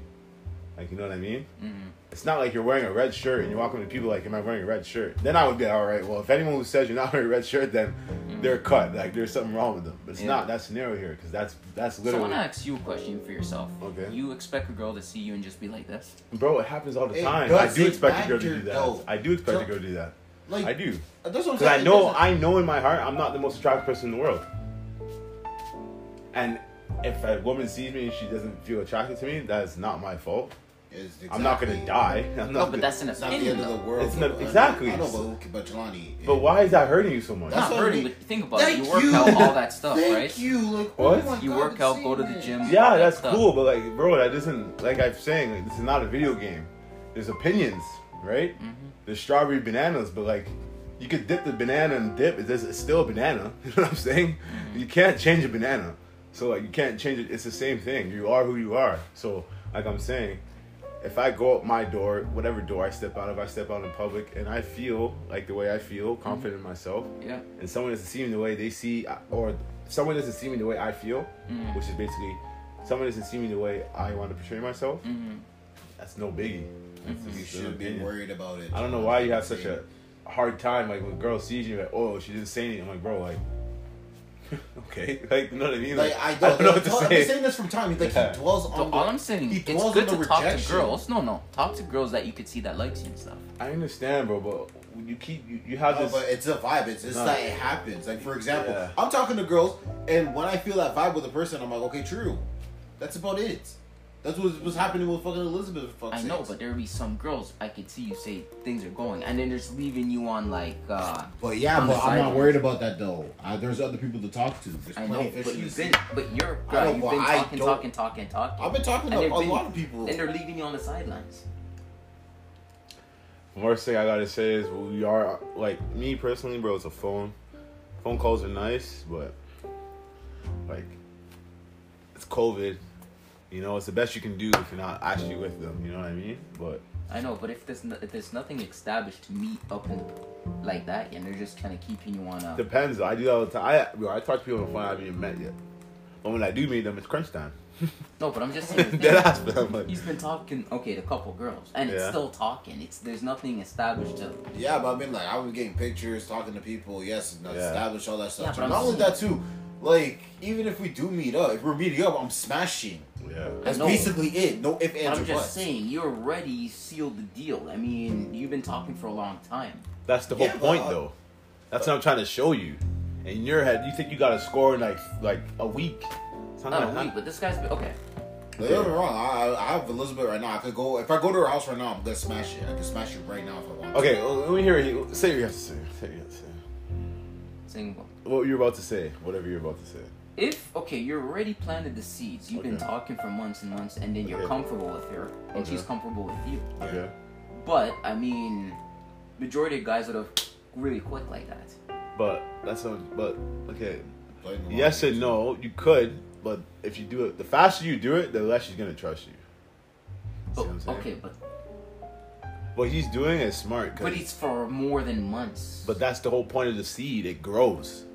S1: Like you know what I mean?
S2: Mhm.
S1: It's not like you're wearing a red shirt and you're walking to people like, "Am I wearing a red shirt?" Then I would be all right. Well, if anyone who says you're not wearing a red shirt, then they're cut. Like there's something wrong with them. But it's
S2: Yeah.
S1: not that scenario here because that's that's literally.
S2: So I want to ask you a question for yourself.
S1: Okay.
S2: You expect a girl to see you and just be like this?
S1: bro. It happens all the
S3: It
S1: time. I do expect a girl to do that.
S3: though.
S1: I do expect a
S3: So-
S1: girl to do that.
S3: Like
S1: I do
S3: I'm
S1: because I know I know in my heart I'm not the most attractive person in the world. And if a woman sees me and she doesn't feel attracted to me, that's not my fault.
S3: It's
S1: I'm not gonna die. I'm not
S2: No,
S1: gonna-
S2: but that's an
S3: It's not the
S2: opinion.
S3: end of the world.
S1: It's not- exactly.
S3: I know, but, but Jelani.
S1: But why is that hurting you so much?
S2: It's not
S3: That's what I
S2: hurting, but think about it.
S3: Thank
S2: You work
S3: you.
S2: out all that stuff,
S3: Thank
S2: right?
S3: you. Like,
S1: What?
S3: Oh my
S2: You
S3: God,
S2: work out, go to the gym.
S1: Yeah,
S2: all that
S1: that's
S2: stuff.
S1: cool, but like, bro, that doesn't like I'm saying. Like, this is not a video game. There's opinions, right?
S2: Mhm.
S1: There's strawberry bananas, but like, you could dip the banana and dip. It's, it's still a banana. You know what I'm saying?
S2: Mm-hmm.
S1: You can't change a banana, so like, you can't change it. It's the same thing. You are who you are. So, like I'm saying, if I go out my door, whatever door I step out of, I step out in public, and I feel like the way I feel, confident in myself,
S2: Yeah.
S1: and someone doesn't see me the way they see, or someone doesn't see me the way I feel,
S2: Mhm.
S1: which is basically someone doesn't see me the way I want to portray myself.
S2: Mhm.
S1: That's no biggie. That's
S3: You
S1: just an
S3: should be worried about it.
S1: I don't know why you have such a hard time. Like when a girl sees you, like, oh, she didn't say anything. I'm like, bro, like, okay, like, you know what I mean?
S3: Like I don't,
S1: don't know what to
S3: I've been
S1: say.
S3: saying this from time. He's like
S1: Yeah.
S3: he dwells
S2: So
S3: on.
S2: all I'm saying,
S3: he
S2: it's
S3: dwells
S2: good
S3: on
S2: to
S3: the
S2: talk to
S3: rejection.
S2: girls. No, no, talk to girls that you could see that likes you and stuff.
S1: I understand, bro, but you keep you, you have
S3: No,
S1: this.
S3: but it's a vibe. It's just
S1: No.
S3: that it happens. Like for example,
S1: Yeah.
S3: I'm talking to girls, and when I feel that vibe with a person, I'm like, okay, true. That's about it. That's what was happening with fucking Elizabeth. For fuck's
S2: I know, but there would be some girls I could see you say things are going, and then just leaving you on like. uh
S3: But yeah, but I'm not worried about that though. Uh, there's other people to talk to. There's
S2: I
S3: plenty
S2: know,
S3: of
S2: but you've been, but you're,
S3: I know,
S2: uh, you've
S3: but
S2: been
S3: I
S2: talking,
S3: don't-
S2: talking, talking, talking.
S3: I've been talking to a
S2: they've been-
S3: lot of people.
S2: Then they're leaving you on the sidelines.
S1: Worst thing I gotta say is we are like me personally, bro. It's a phone. Phone calls are nice, but like it's COVID. You know, it's the best you can do if you're not actually with them. You know what I mean? But
S2: I know, but if there's no, if there's nothing established to meet up in like that, and they're just kind of keeping you on a.
S1: depends. I do that all the time. I bro, I talk to people on the phone I haven't even met yet. But when I do meet them, it's crunch time.
S2: No, but I'm just saying. the
S1: Dead
S2: thing-
S1: ass, man. Like,
S2: He's been talking, okay, to a couple girls, and it's
S1: Yeah.
S2: still talking. It's there's nothing established to.
S3: Yeah, but I mean, like, I was getting pictures, talking to people. Yes, and
S1: Yeah.
S3: establish all that
S2: Yeah,
S3: stuff.
S2: but I'm
S3: Not only that too. Like, even if we do meet up, if we're meeting up, I'm smashing.
S1: Yeah.
S3: That's
S2: No.
S3: basically it. No if
S2: But
S3: ands
S2: I'm
S3: or
S2: just
S3: buts.
S2: saying, you already sealed the deal. I mean, you've been talking for a long time.
S1: That's the whole
S3: Yeah, but,
S1: point,
S3: uh,
S1: though. That's what I'm trying to show you. In your head, you think you got to score in like like a week. It's not
S2: Not
S1: gonna
S2: a week,
S1: happen.
S2: but this guy's been, okay.
S3: Don't get me wrong. I, I have Elizabeth right now. I could go if I go to her house right now. I'm gonna smash it. I can smash it right now if I want. to.
S1: Okay, well, let me hear you. Say what you have to say. Say what you have to say.
S2: Saying,
S1: What you're about to say. Whatever you're about to say.
S2: If okay, you're already planted the seeds. You've been talking for months and months, and then you're
S1: Okay.
S2: comfortable with her, and
S1: Okay.
S2: she's comfortable with you.
S1: Okay.
S2: But I mean, majority of guys would have really quit like that.
S1: But that's not. But okay. Yes and no. You could, but if you do it, the faster you do it, the less she's gonna trust you.
S2: But,
S1: what I'm saying?
S2: okay, but
S1: What he's doing is smart.
S2: but it's for more than months.
S1: But that's the whole point of the seed. It grows.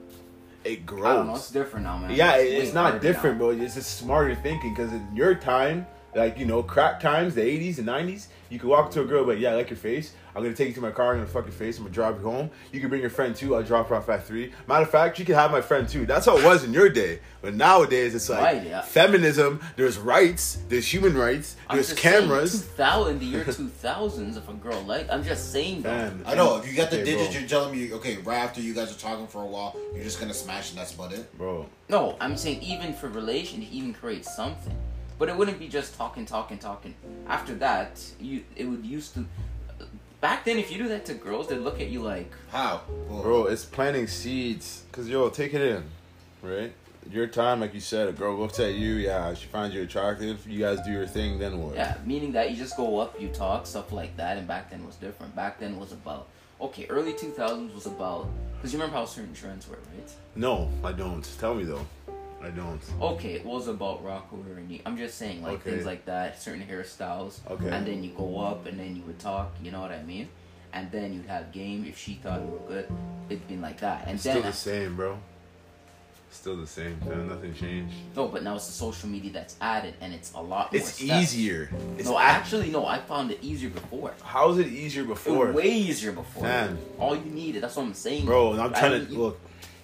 S1: It grows.
S2: I don't know. It's different now, man.
S1: Yeah,
S2: It's
S1: it's not different,
S2: now.
S1: bro. It's just smarter thinking because in your time, like you know, crack times, the '80s and '90s, you could walk to a girl, but yeah, I like your face. I'm gonna take you to my car. I'm gonna fuck your face. I'm gonna drive you home. You can bring your friend too. I'll drop her off at three. Matter of fact, you can have my friend too. That's how it was in your day. But nowadays, it's like
S2: Right, yeah.
S1: feminism. There's rights. There's human rights.
S2: I'm
S1: There's
S2: just
S1: cameras.
S2: Saying, 2000, the year 2000s, if a girl like, I'm just saying that.
S1: Man,
S3: I know. If you got the
S1: Okay,
S3: digits,
S1: bro.
S3: you're telling me okay. Right after you guys are talking for a while, you're just gonna smash and that's about it.
S1: bro.
S2: No, I'm saying even for relation, even create something. But it wouldn't be just talking, talking, talking. After that, you it would used to. Back then, if you do that to girls, they'd look at you like,
S3: How,
S1: Bro, it's planting seeds. Cause yo, take it in, right? Your time, like you said, a girl looks at you, yeah, she finds you attractive. You guys do your thing, then what?
S2: yeah, meaning that you just go up, you talk, stuff like that. And back then was different. Back then was about okay, early 2000s was about because you remember how certain trends were, right?
S1: No, I don't. Tell me though. I don't.
S2: Okay, it was about rock over and I'm just saying like
S1: Okay.
S2: things like that, certain hairstyles.
S1: Okay.
S2: And then you go up and then you would talk, you know what I mean? And then you'd have game if she thought you were good, it'd been like that. And
S1: It's
S2: then
S1: still the same, bro. Still the same, man. Nothing changed.
S2: no, but now it's the social media that's added and it's a lot
S1: It's
S2: steps.
S1: easier. It's
S2: no, actually no, I found it easier before.
S1: How is it easier before?
S2: was way easier before.
S1: Man.
S2: All you needed, that's what I'm saying.
S1: Bro, I'm trying to
S2: you-
S1: look.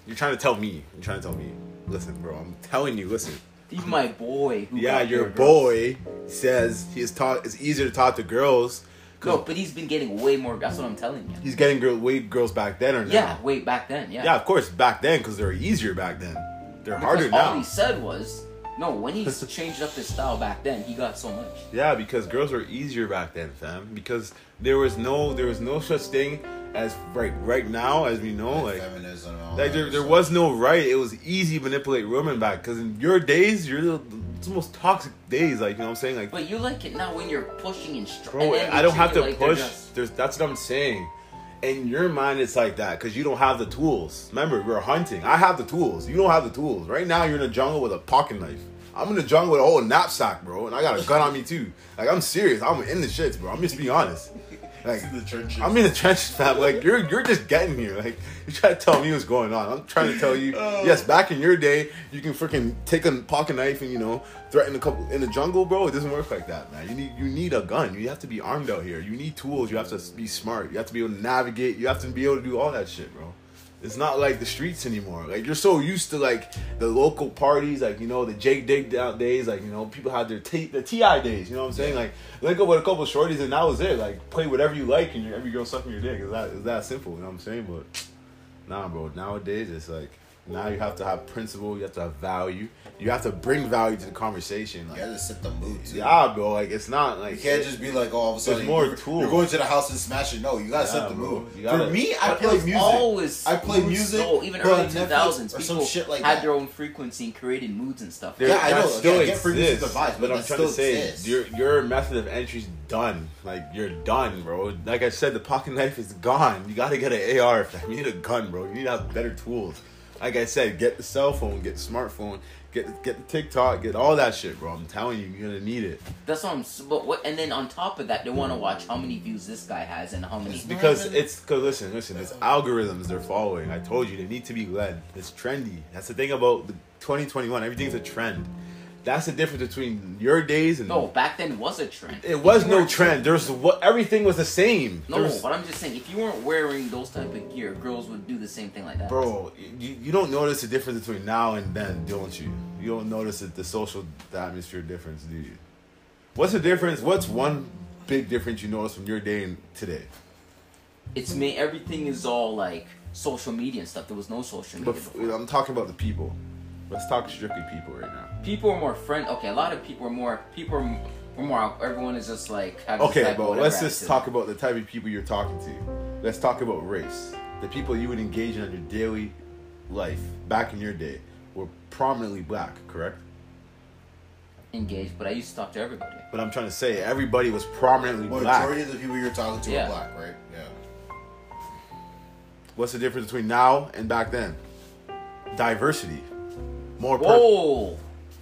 S1: You're trying to tell me. You're trying to tell me. Listen, bro. I'm telling you. Listen.
S2: Even my boy who
S1: Yeah, your
S2: girls.
S1: boy says he's taught. It's easier to talk to girls.
S2: No, but he's been getting way more that's what I'm telling you.
S1: He's getting girl, way girls back then or now.
S2: Yeah, way back then, yeah.
S1: Yeah, of course, back then because they're easier back then. They're
S2: Because
S1: harder
S2: all
S1: now.
S2: he said was, no, when he changed up his style back then, he got so much.
S1: Yeah, because girls were easier back then, fam. Because there was no, there was no such thing as right right now, as we know, like.
S3: feminism. And all
S1: Like
S3: that
S1: there, there was no right. It was easy to manipulate women back. Because in your days, you're the, it's the most toxic days. Like you know what I'm saying. Like,
S2: But you like it now when you're pushing and str-
S1: bro, I don't have to
S2: like
S1: push.
S2: just-
S1: There's that's what I'm saying. In your mind, it's like that because you don't have the tools. Remember, we're hunting. I have the tools. You don't have the tools. Right now, you're in the jungle with a pocket knife. I'm in the jungle with a whole knapsack, bro, and I got a gun on me too. Like I'm serious. I'm in the shits, bro. I'm just being honest. Like
S3: in the trenches.
S1: I'm in the trenches, fam. Like you're you're just getting here. Like you try to tell me what's going on. I'm trying to tell you.
S3: Oh.
S1: yes, back in your day, you can freaking take a pocket knife and you know threaten a couple in the jungle, bro. It doesn't work like that, man. You need you need a gun. You have to be armed out here. You need tools. You have to be smart. You have to be able to navigate. You have to be able to do all that shit, bro. It's not like the streets anymore. Like you're so used to like the local parties, like you know the Jake Dig down days, like you know people had their T the Ti days. You know what I'm saying? Like link up with a couple of shorties and that was it. Like play whatever you like and every girl sucking your dick. It's that it's that simple. You know what I'm saying? But nah, bro. Nowadays it's like now you have to have principle. You have to have value. You have to bring value to the conversation.
S3: You gotta set the mood. Too.
S1: yeah, bro. Like it's not like
S3: You can't just be like, oh, all of a sudden
S1: more
S3: you're,
S1: tools.
S3: you're going to the house and smashing. No, you gotta
S1: Yeah,
S3: set the
S1: bro.
S3: mood.
S1: Gotta-
S3: For me, I
S2: it
S3: play music.
S2: Always
S3: I play music,
S2: though. even early 2000s,
S3: or
S2: people
S3: some shit like
S2: had
S3: that.
S2: their own frequency and created moods and stuff.
S1: There-
S3: Yeah, I know.
S1: still
S3: Yeah, I get
S1: exists,
S3: advice, but
S1: I'm trying to say
S3: exists.
S1: your your method of entry's done. Like you're done, bro. Like I said, the pocket knife is gone. You got to get an AR. Fam. You need a gun, bro. You need to have better tools. Like I said, get the cell phone, get the smartphone, get get the TikTok, get all that shit, bro. I'm telling you, you're gonna need it
S2: That's what I'm. But what? And then on top of that, they want to watch how many views this guy has and how many.
S3: It's
S1: because it's because listen, listen. It's algorithms they're following. I told you they need to be led. It's trendy. That's the thing about the 2021. Everything's a trend. That's the difference between your days and
S2: No, back then was a trend.
S1: it was no trend. There's what everything was the same.
S2: No,
S1: There was-
S2: but I'm just saying, if you weren't wearing those type of gear, girls would do the same thing like that.
S1: bro, you, you don't notice the difference between now and then, don't you? You don't notice the social atmosphere difference, do you? What's the difference? What's one big difference you notice from your day and today?
S2: It's me. Everything is all like social media and stuff. There was no social media.
S1: But. I'm talking about the people. Let's talk strictly people right now.
S2: People are more friend. Okay, a lot of people are more. People are, are more. Everyone is just like. have
S1: Okay,
S2: type
S1: but let's just
S2: attitude.
S1: talk about the type of people you're talking to. Let's talk about race. The people you would engage in on your daily life back in your day were prominently black, correct?
S2: engaged, but I used to talk to everybody.
S1: But I'm trying to say everybody was prominently black.
S3: Majority of the people you're talking to
S2: Yeah.
S3: are black, right? Yeah.
S1: What's the difference between now and back then? Diversity. More per-
S2: Whoa,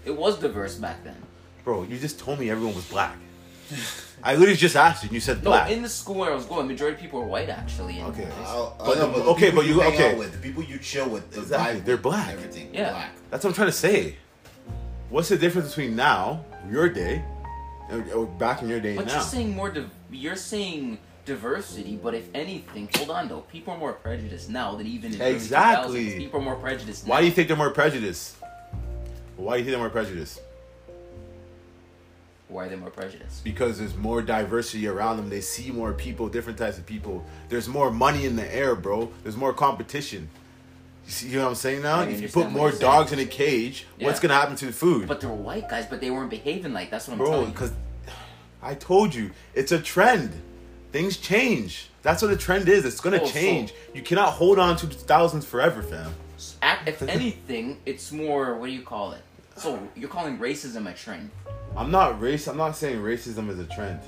S2: it was diverse back then.
S1: Bro, you just told me everyone was black. I literally just asked you and you said
S2: No,
S1: black.
S2: in the school where I was going, majority of people were white actually. and-
S1: Okay.
S3: I'll- I
S1: But
S3: know,
S1: the-
S3: the
S1: okay,
S3: people
S1: but you-
S3: hang
S1: okay.
S3: out with, the people you chill with, the
S1: Exactly,
S3: vibe
S1: they're black.
S3: Everything.
S2: Yeah.
S3: Black.
S1: That's what I'm trying to say. What's the difference between now, your day, and or back in your day
S2: But
S1: now?
S2: you're saying more. Div- you're saying diversity, but if anything, hold on though. People are more prejudiced now than even in early
S1: Exactly.
S2: 2000s. People are more prejudiced.
S1: Why do you think they're more prejudiced? Why do you think they're more prejudiced?
S2: Why are they more prejudiced?
S1: Because there's more diversity around them. They see more people, different types of people. There's more money in the air, bro. There's more competition. You see you know what I'm saying now? If you put more
S2: you're saying.
S1: dogs in a cage, what's gonna happen to the food?
S2: But they were white guys, but they weren't behaving like. That's what I'm
S1: bro,
S2: telling you.
S1: because I told you, it's a trend. Things change. That's what a trend is. It's gonna
S2: Oh, so-
S1: change. You cannot hold on to thousands forever, fam.
S2: If anything, it's more. What do you call it? So you're calling racism a trend,
S1: I'm not race. I'm not saying racism is a trend.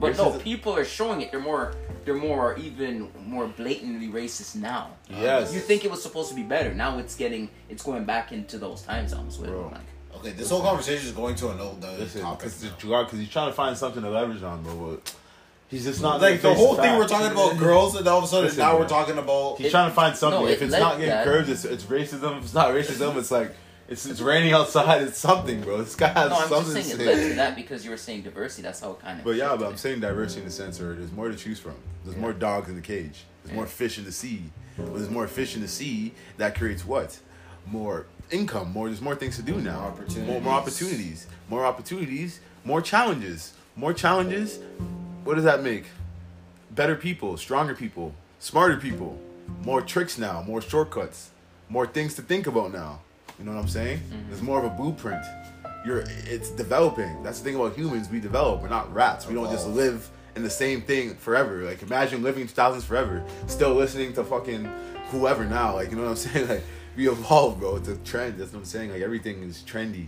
S2: but no, people are showing it. They're more. They're more even more blatantly racist now.
S1: Yes.
S2: You think it was supposed to be better? Now it's getting. It's going back into those times almost. With
S1: Bro.
S2: like.
S3: Okay, this whole conversation is going to another uh,
S1: Listen,
S3: topic.
S1: because
S3: now.
S1: he's trying to find something to leverage on, bro. But he's just not
S3: Like the whole thing we're talking about girls, and all of a sudden
S1: Listen,
S3: now
S1: bro.
S3: we're talking about.
S1: He's
S2: It-
S1: trying to find something.
S2: no,
S1: if it's not getting
S2: that-
S1: curved, it's, it's racism. If it's not racism, it's like it's it's raining outside. It's something, bro. This guy has
S2: No, I'm
S1: something
S2: just saying
S1: to
S2: it led to
S1: say.
S2: that because you were saying diversity. That's how it kind of.
S1: But yeah, but I'm
S2: it.
S1: saying diversity in the sense where there's more to choose from. There's more dogs in the cage. There's more fish in the sea. When there's more fish in the sea, that creates what? More income. More. There's more things to do now.
S3: More opportunities.
S1: More, more opportunities. More opportunities. More challenges. More challenges. What does that make? Better people, stronger people, smarter people. More tricks now. More shortcuts. More things to think about now. You know what I'm saying? It's more of a blueprint. You're. It's developing. That's the thing about humans. We develop. We're not rats. We don't just live in the same thing forever. Like imagine living thousands forever, still listening to fucking whoever now. Like you know what I'm saying? Like we evolve, bro. It's a trend. That's what I'm saying. Like everything is trendy.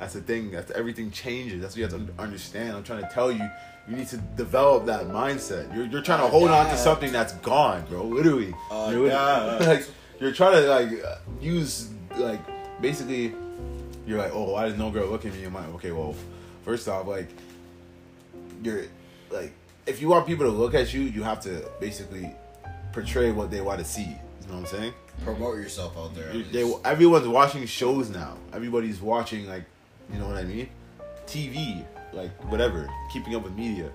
S1: That's the thing. That's everything changes. That's what you have to understand. I'm trying to tell you. You need to develop that mindset. You're, you're trying to hold on to something that's gone, bro. Literally. You're,
S3: Adapt.
S1: like, you're trying to like uh, use like basically. You're like, oh, why does no girl look at me? I'm like, okay, well, first off, like you're like if you want people to look at you, you have to basically portray what they want to see. You know what I'm saying?
S3: promote yourself out there. at
S1: You-
S3: least.
S1: They, everyone's watching shows now. Everybody's watching like, you know what I mean? TV, like whatever, keeping up with media.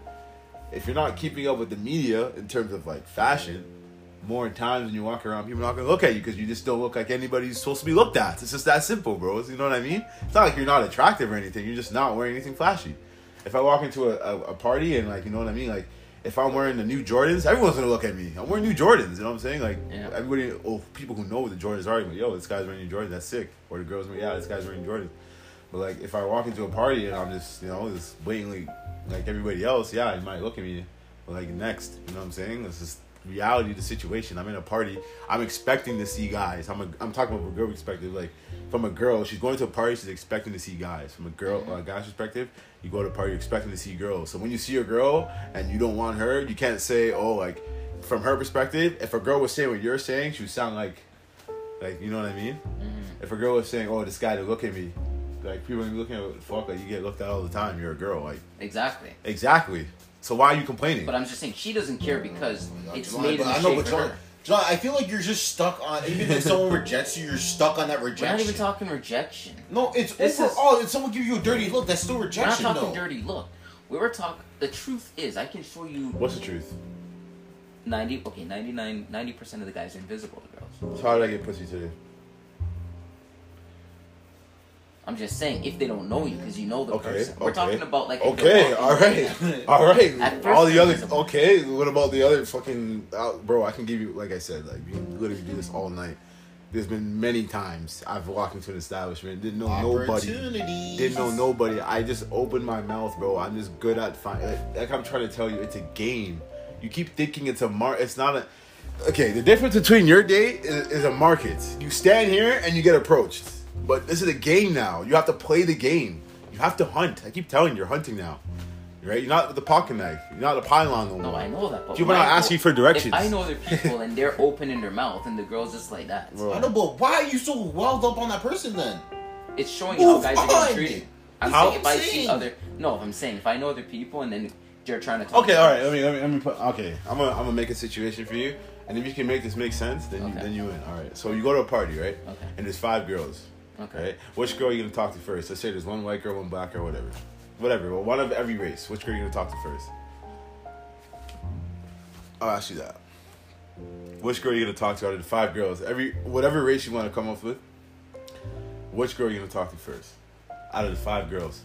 S1: If you're not keeping up with the media in terms of like fashion, more times when you walk around, people are not gonna look at you because you just don't look like anybody's supposed to be looked at. It's just that simple, bro. You know what I mean? It's not like you're not attractive or anything. You're just not wearing anything flashy. If I walk into a, a, a party and like, you know what I mean, like. If I'm wearing the new Jordans, everyone's gonna look at me. I'm wearing new Jordans. You know what I'm saying? Like
S2: Yeah.
S1: everybody, oh, people who know what the Jordans are, like, yo, this guy's wearing new Jordans. That's sick. Or the girls, yeah, this guy's wearing Jordans. But like, if I walk into a party and I'm just, you know, just blatantly like everybody else, yeah, you might look at me. But like next, you know what I'm saying? This is reality of the situation. I'm in a party. I'm expecting to see guys. I'm a, I'm talking about from a girl perspective. Like from a girl, she's going to a party. She's expecting to see guys. From a girl, a guy's perspective, you go to a party you're expecting to see girls. So when you see a girl and you don't want her, you can't say, oh, like from her perspective. If a girl was saying what you're saying, she would sound like, like you know what I mean? Mm-hmm. If a girl was saying, oh, this guy to look at me. Like people are looking at fuck like you get looked at all the time. You're a girl, like
S2: exactly.
S1: exactly. So why are you complaining?
S2: But I'm just saying she doesn't care because oh
S3: I'm
S2: it's
S3: just
S2: made
S3: lying,
S2: in the
S3: I know,
S2: shape
S3: but
S2: for
S3: Char-
S2: her.
S3: John, I feel like you're just stuck on. Even if someone rejects you, you're stuck on that
S2: We're
S3: rejection.
S2: not even talking rejection.
S3: No, it's
S2: This is-
S3: overall. If someone gives you a dirty look, that's still
S2: We're not talking
S3: though.
S2: dirty look. We were talking. The truth is, I can show you
S1: What's the truth?
S2: ninety. Okay, 99 90 percent of the guys are invisible to girls.
S1: So how did I get pussy today?
S2: I'm just saying if they don't know you because you know the
S1: Okay,
S2: person. We're
S1: okay.
S2: talking about like
S1: Okay,
S2: you're
S1: all
S2: walking-
S1: right, all right. All the other okay. What about the other fucking uh, bro? I can give you like I said, like you literally do this all night. There's been many times I've walked into an establishment, didn't know nobody, didn't know nobody. I just opened my mouth, bro. I'm just good at find. Like, like I'm trying to tell you, it's a game. You keep thinking it's a mar. It's not a. Okay, the difference between your date is, is a market. You stand here and you get approached, but this is a game now. You have to play the game. You have to hunt. I keep telling you, you're hunting now. Right? You're not with the pocket knife. You're not the pylon no more.
S2: No, I know that. But
S1: People
S2: are
S1: not
S2: I
S1: ask
S2: know-
S1: you for directions.
S2: If I know other people and they're opening their mouth and the girl's just like that,
S1: Bro.
S3: I know, but why are you so welled up on that person then?
S2: it's showing you how
S3: Move
S2: guys are
S3: on.
S2: getting treated. I'm
S3: How-
S2: saying if I see other, no, I'm saying if I know other people and then they're trying to talk.
S1: Okay,
S2: to
S1: all
S2: me,
S1: right. Let me let me let me put. Okay, I'm gonna I'm gonna make a situation for you, and if you can make this make sense, then you then you win. All right. So you go to a party, right?
S2: Okay.
S1: And there's five girls.
S2: Okay.
S1: Right. Which girl are you gonna talk to first? Let's say there's one white girl, one black girl, whatever, whatever. Well, one of every race. Which girl are you gonna talk to first? I'll ask you that. Which girl are you gonna talk to out of the five girls? Every whatever race you want to come up with. Which girl are you gonna talk to first? Out of the five girls.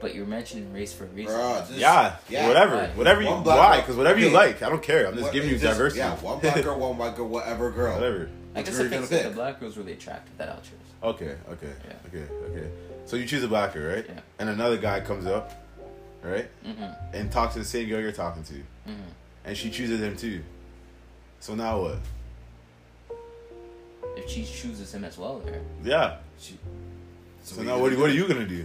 S2: But you're mentioning race for a reason.
S3: Bruh, this-
S1: Yeah, whatever,
S2: Right.
S1: whatever you
S3: One black
S1: why, because whatever you like, I don't care. I'm just
S3: What-
S1: giving you
S3: it's just-
S1: diversity.
S3: Yeah, one black girl, one white girl, whatever girl.
S1: whatever.
S2: I guess
S3: Which
S2: if
S3: girl you
S2: the black girl's really attractive, that I'll choose.
S1: Okay, okay,
S2: Yeah.
S1: okay, okay. So you choose a black girl, right?
S2: Yeah.
S1: And another guy comes up, right,
S2: Mm-hmm.
S1: and talks to the same girl you're talking to,
S2: Mm-hmm.
S1: and she chooses him too. So now what?
S2: If she chooses him as well, there.
S1: Yeah.
S3: She-
S1: So,
S3: we
S1: now what? Are, what are you gonna do?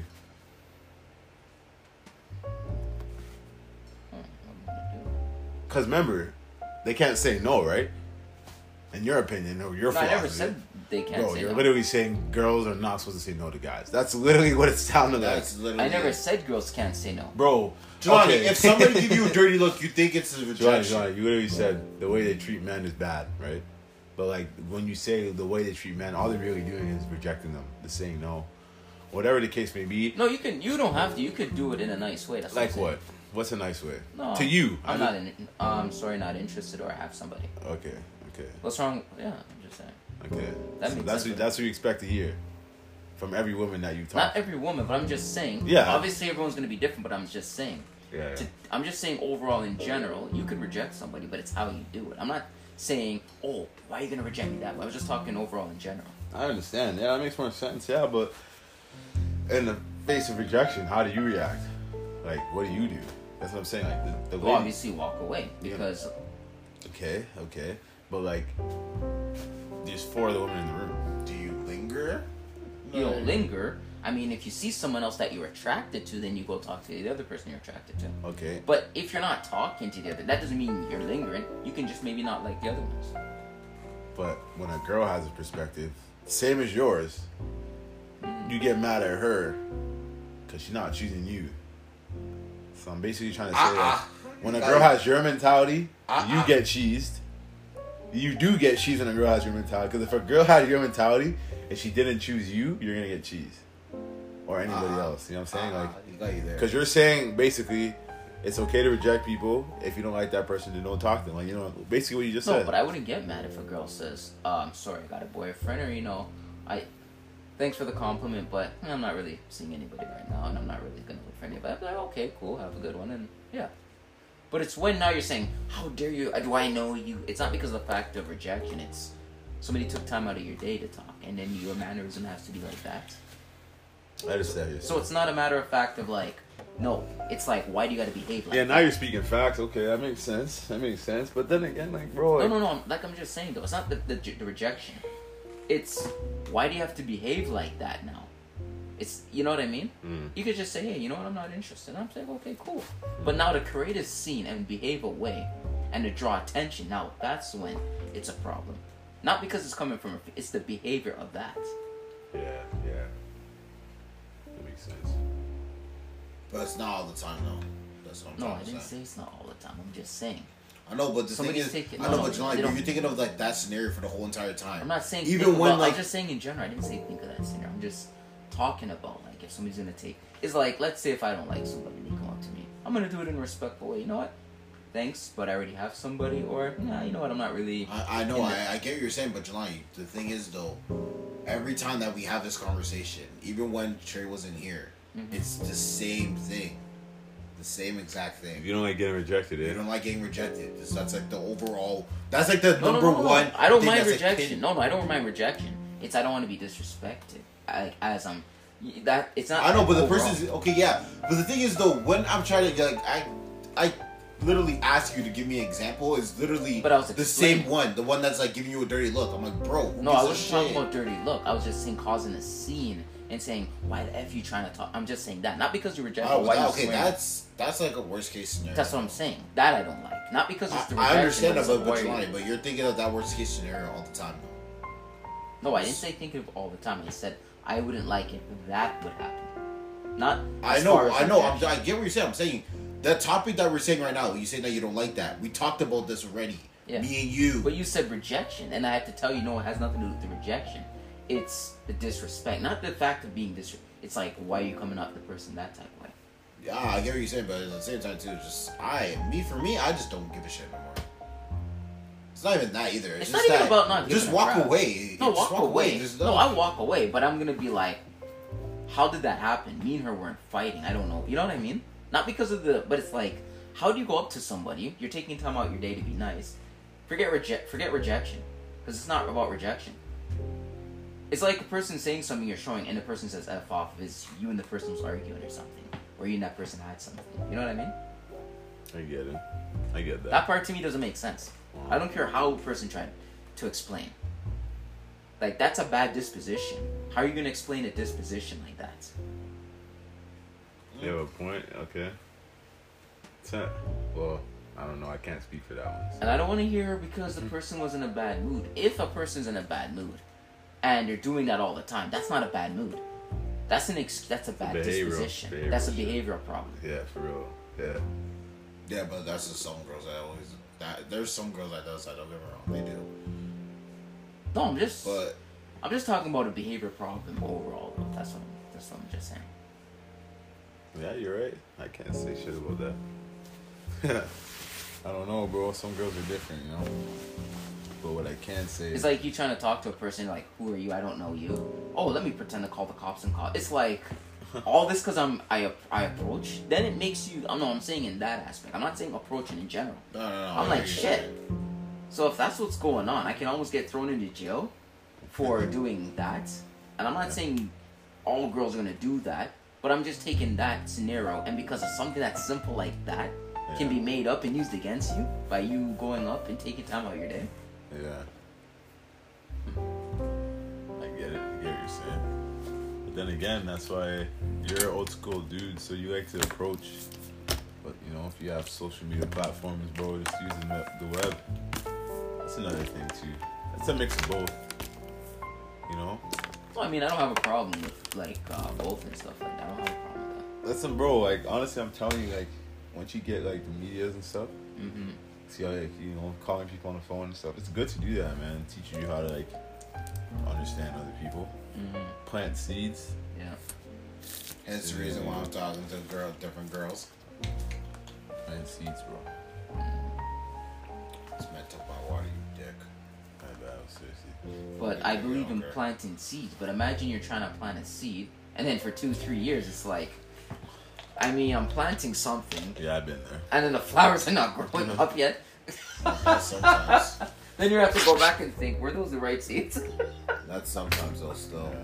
S2: Hmm, what am I gonna do?
S1: Because remember, they can't say no, right? In your opinion, or your
S2: No, I never said they can't
S1: Bro,
S2: say
S1: you're
S2: no.
S1: literally saying girls are not supposed to say no to guys. That's literally what it sounded like.
S3: That's literally.
S2: I never
S3: it.
S2: said girls can't say no.
S1: Bro,
S3: Johnny,
S1: okay.
S3: if somebody give you a dirty look, you think it's a
S1: Johnny,
S3: rejection.
S1: Johnny, Johnny, you literally said the way they treat men is bad, right? But like when you say the way they treat men, all they're really doing is rejecting them, just saying no, whatever the case may be.
S2: No, you can. You don't have to. You could do it in a nice way. That's
S1: Like
S2: I'm
S1: what? What's a nice way?
S2: No,
S1: to you?
S2: I'm
S1: I
S2: not. In, I'm sorry, not interested, or I have somebody.
S1: Okay, okay,
S2: What's wrong? Yeah, I'm just saying.
S1: Okay.
S2: That
S1: So
S2: makes
S1: that's
S2: sense.
S1: what, that's what you expect to hear from every woman that you talk.
S2: Not every woman, but I'm just saying.
S1: Yeah.
S2: Obviously, everyone's gonna be different, but I'm just saying.
S1: yeah,
S2: To, I'm just saying overall in general, you could reject somebody, but it's how you do it. I'm not saying, oh, why are you gonna reject me that way? I was just talking overall in general.
S1: I understand. Yeah, that makes more sense. Yeah, but in the face of rejection, how do you react? Like, what do you do? That's what I'm saying. Like the, the
S2: Well, obviously, walk away
S1: Yeah.
S2: because
S1: Okay, okay, but like, there's four of the women in the room.
S3: Do you linger?
S2: you don't linger. I mean, if you see someone else that you're attracted to, then you go talk to the other person you're attracted to.
S1: Okay,
S2: But if you're not talking to the other, that doesn't mean you're lingering. You can just maybe not like the other ones.
S1: but when a girl has a perspective, same as yours, mm-hmm. you get mad at her because she's not choosing you. So I'm basically trying to say ah, ah. that when a girl has your mentality, you ah, get cheesed. You do get cheesed when a girl has your mentality. Because if a girl had your mentality and she didn't choose you, you're gonna get cheese or anybody
S3: Ah.
S1: else. You know what I'm saying? Like,
S3: Ah, you
S1: because you're saying basically. It's okay to reject people if you don't like that person. Then don't talk to them. Like you know, basically what you just
S2: No,
S1: said.
S2: No, but I wouldn't get mad if a girl says, uh, "I'm sorry, I got a boyfriend," or you know, "I, thanks for the compliment, but I'm not really seeing anybody right now, and I'm not really gonna look for anybody." I'd be like, "Okay, cool, have a good one," and yeah. But it's when now you're saying, "How dare you? Do I know you?" It's not because of the fact of rejection. It's somebody took time out of your day to talk, and then your mannerism has to be like that.
S1: I understand.
S2: So it's not a matter of fact of like, no, it's like, why do you got to behave like?
S1: Yeah,
S2: that?
S1: now you're speaking facts. Okay, that makes sense. That makes sense. But then again, like, bro,
S2: No, no, no. Like I'm just saying though, it's not the, the the rejection. It's why do you have to behave like that now? It's you know what I mean.
S1: Mm.
S2: You could just say, hey, you know what, I'm not interested. I'm saying, okay, cool. But now to create a scene and behave a way, and to draw attention, now that's when it's a problem. Not because it's coming from, it's the behavior of that.
S1: yeah, yeah, that makes sense.
S3: But it's not all the time, though. That's what I'm
S2: No, I didn't
S3: say.
S2: say it's not all the time. I'm just saying.
S3: I know, but the
S2: Somebody's
S3: thing is,
S2: taking-
S3: I
S2: no,
S3: know,
S2: no,
S3: but Jelani,
S2: they
S3: you're thinking of like that scenario for the whole entire time.
S2: I'm not saying
S3: even
S2: think
S3: when
S2: about,
S3: like
S2: I'm just saying in general. I didn't say think of that scenario. I'm just talking about like if somebody's gonna take. It's like let's say if I don't like somebody and they come up to me, I'm gonna do it in a respectful way. You know what? Thanks, but I already have somebody. Or nah, you know what? I'm not really.
S3: I, I know, I, I get what you're saying, but Jelani, the thing is though, every time that we have this conversation, even when Trey wasn't here,
S2: Mhm.
S3: it's the same thing, the same exact thing.
S1: If you don't like getting rejected,
S3: You
S1: eh?
S3: don't like getting rejected. That's, that's like the overall. That's like the
S2: No, no,
S3: number
S2: no, no, no.
S3: one.
S2: I don't mind
S3: that's, like,
S2: rejection. no, no, I don't mind rejection. It's I don't want to be disrespected. I, as I'm. That it's not.
S3: I know, but the
S2: overall.
S3: person's okay. Yeah, but the thing is though, when I'm trying to like, I, I literally ask you to give me an example. Is literally
S2: But I was
S3: the same one, the one that's like giving you a dirty look. I'm like, bro,
S2: No, I wasn't talking about dirty look. I was just saying causing a scene and saying why the f you trying to talk. I'm just saying that, not because you reject.
S3: Oh,
S2: why
S3: that- okay,
S2: swearing.
S3: that's that's like a worst case scenario.
S2: That's what I'm saying. That I don't like. Not because it's the
S3: I,
S2: rejection.
S3: I understand
S2: but
S3: that,
S2: it's
S3: but,
S2: like,
S3: but,
S2: why are
S3: Jelani,
S2: you-
S3: but you're thinking of that worst case scenario all the time. Though.
S2: No, I didn't say think of all the time. I said I wouldn't like it. That would happen. Not.
S3: I know, I know. I'm. I get what you're saying. I'm saying the topic that we're saying right now. You say that you don't like that. We talked about this already.
S2: Yeah.
S3: Me and you.
S2: But you said rejection, and I have to tell you, no, it has nothing to do with the rejection. It's the disrespect, not the fact of being dis. It's like why are you coming up to the person that type of way?
S3: Yeah, I get what you're saying, but at the same time too, just I, me for me, I just don't give a shit no more. It's not even that either. It's,
S2: It's
S3: just
S2: not even
S3: that
S2: about not
S3: just
S2: a
S3: walk
S2: crap.
S3: away.
S2: No,
S3: Just
S2: walk, away.
S3: Just
S2: no,
S3: don't.
S2: I walk away, but I'm gonna be like, how did that happen? Me and her weren't fighting. I don't know. You know what I mean? Not because of the, but it's like, how do you go up to somebody? You're taking time out your day to be nice. Forget reject. Forget rejection, because it's not about rejection. It's like a person saying something you're showing, and the person says "f off." Is you and the person was arguing or something, or you and that person had something. You know what I mean?
S1: I get it. I get that.
S2: That part to me doesn't make sense. I don't care how a person tried to explain. Like that's a bad disposition. How are you gonna explain a disposition like that?
S1: You have a point. Okay. It's not- well, I don't know. I can't speak for that one.
S2: And I don't want to hear because the person was in a bad mood. If a person's in a bad mood, and you're doing that all the time, that's not a bad mood. That's an ex- that's a bad
S1: behavioral-
S2: disposition.
S1: behavioral
S2: that's a
S1: shit.
S2: behavioral problem.
S1: Yeah, for real. Yeah.
S3: Yeah, but that's just some girls that always. That there's some girls that does that. Don't get me wrong, they do.
S2: No, I'm just
S3: But
S2: I'm just talking about a behavior problem overall. Though. That's what that's what I'm just saying.
S1: Yeah, you're right. I can't say shit about that.
S4: I don't know, bro. Some girls are different, you know. But what I can say
S2: It's like you trying to talk to a person like, "Who are you? I don't know you." Oh, let me pretend to call the cops and call. It's like all this because I'm I I approach. Then it makes you. I'm no. I'm saying in that aspect. I'm not saying approaching in general.
S3: no, no, no.
S2: I'm like shit. So if that's what's going on, I can almost get thrown into jail for doing that. And I'm not saying all girls are gonna do that, but I'm just taking that scenario and because of something that's simple like that can be made up and used against you by you going up and taking time out of your day.
S1: Yeah. I get it. I get what you're saying. Then again, that's why you're an old school dude, so you like to approach. But you know, if you have social media platforms, bro, just using the, the web. That's another thing too. It's a mix of both. You know,
S2: So I mean, I don't have a problem with like uh, both and stuff like that. I don't have a problem with that.
S1: that's some bro. Like honestly, I'm telling you, like once you get like the medias and stuff,
S2: Mm-hmm.
S1: see how like you know calling people on the phone and stuff. It's good to do that, man. Teaching you how to like understand other people,
S2: Mm-hmm.
S1: plant seeds.
S2: Yeah.
S3: And it's the reason why I'm talking to girl, different girls.
S1: Plant seeds, bro.
S3: It's meant to my water, you dick.
S1: My bad, seriously.
S2: But I believe in planting seeds. But imagine you're trying to plant a seed, and then for two, three years, it's like, I mean, I'm planting something,
S1: Yeah, I've been there.
S2: and then the flowers are not growing up yet.
S3: That's sometimes.
S2: then you have to go back and think, were those the right seeds?
S3: That's sometimes though. Still.
S1: Yeah.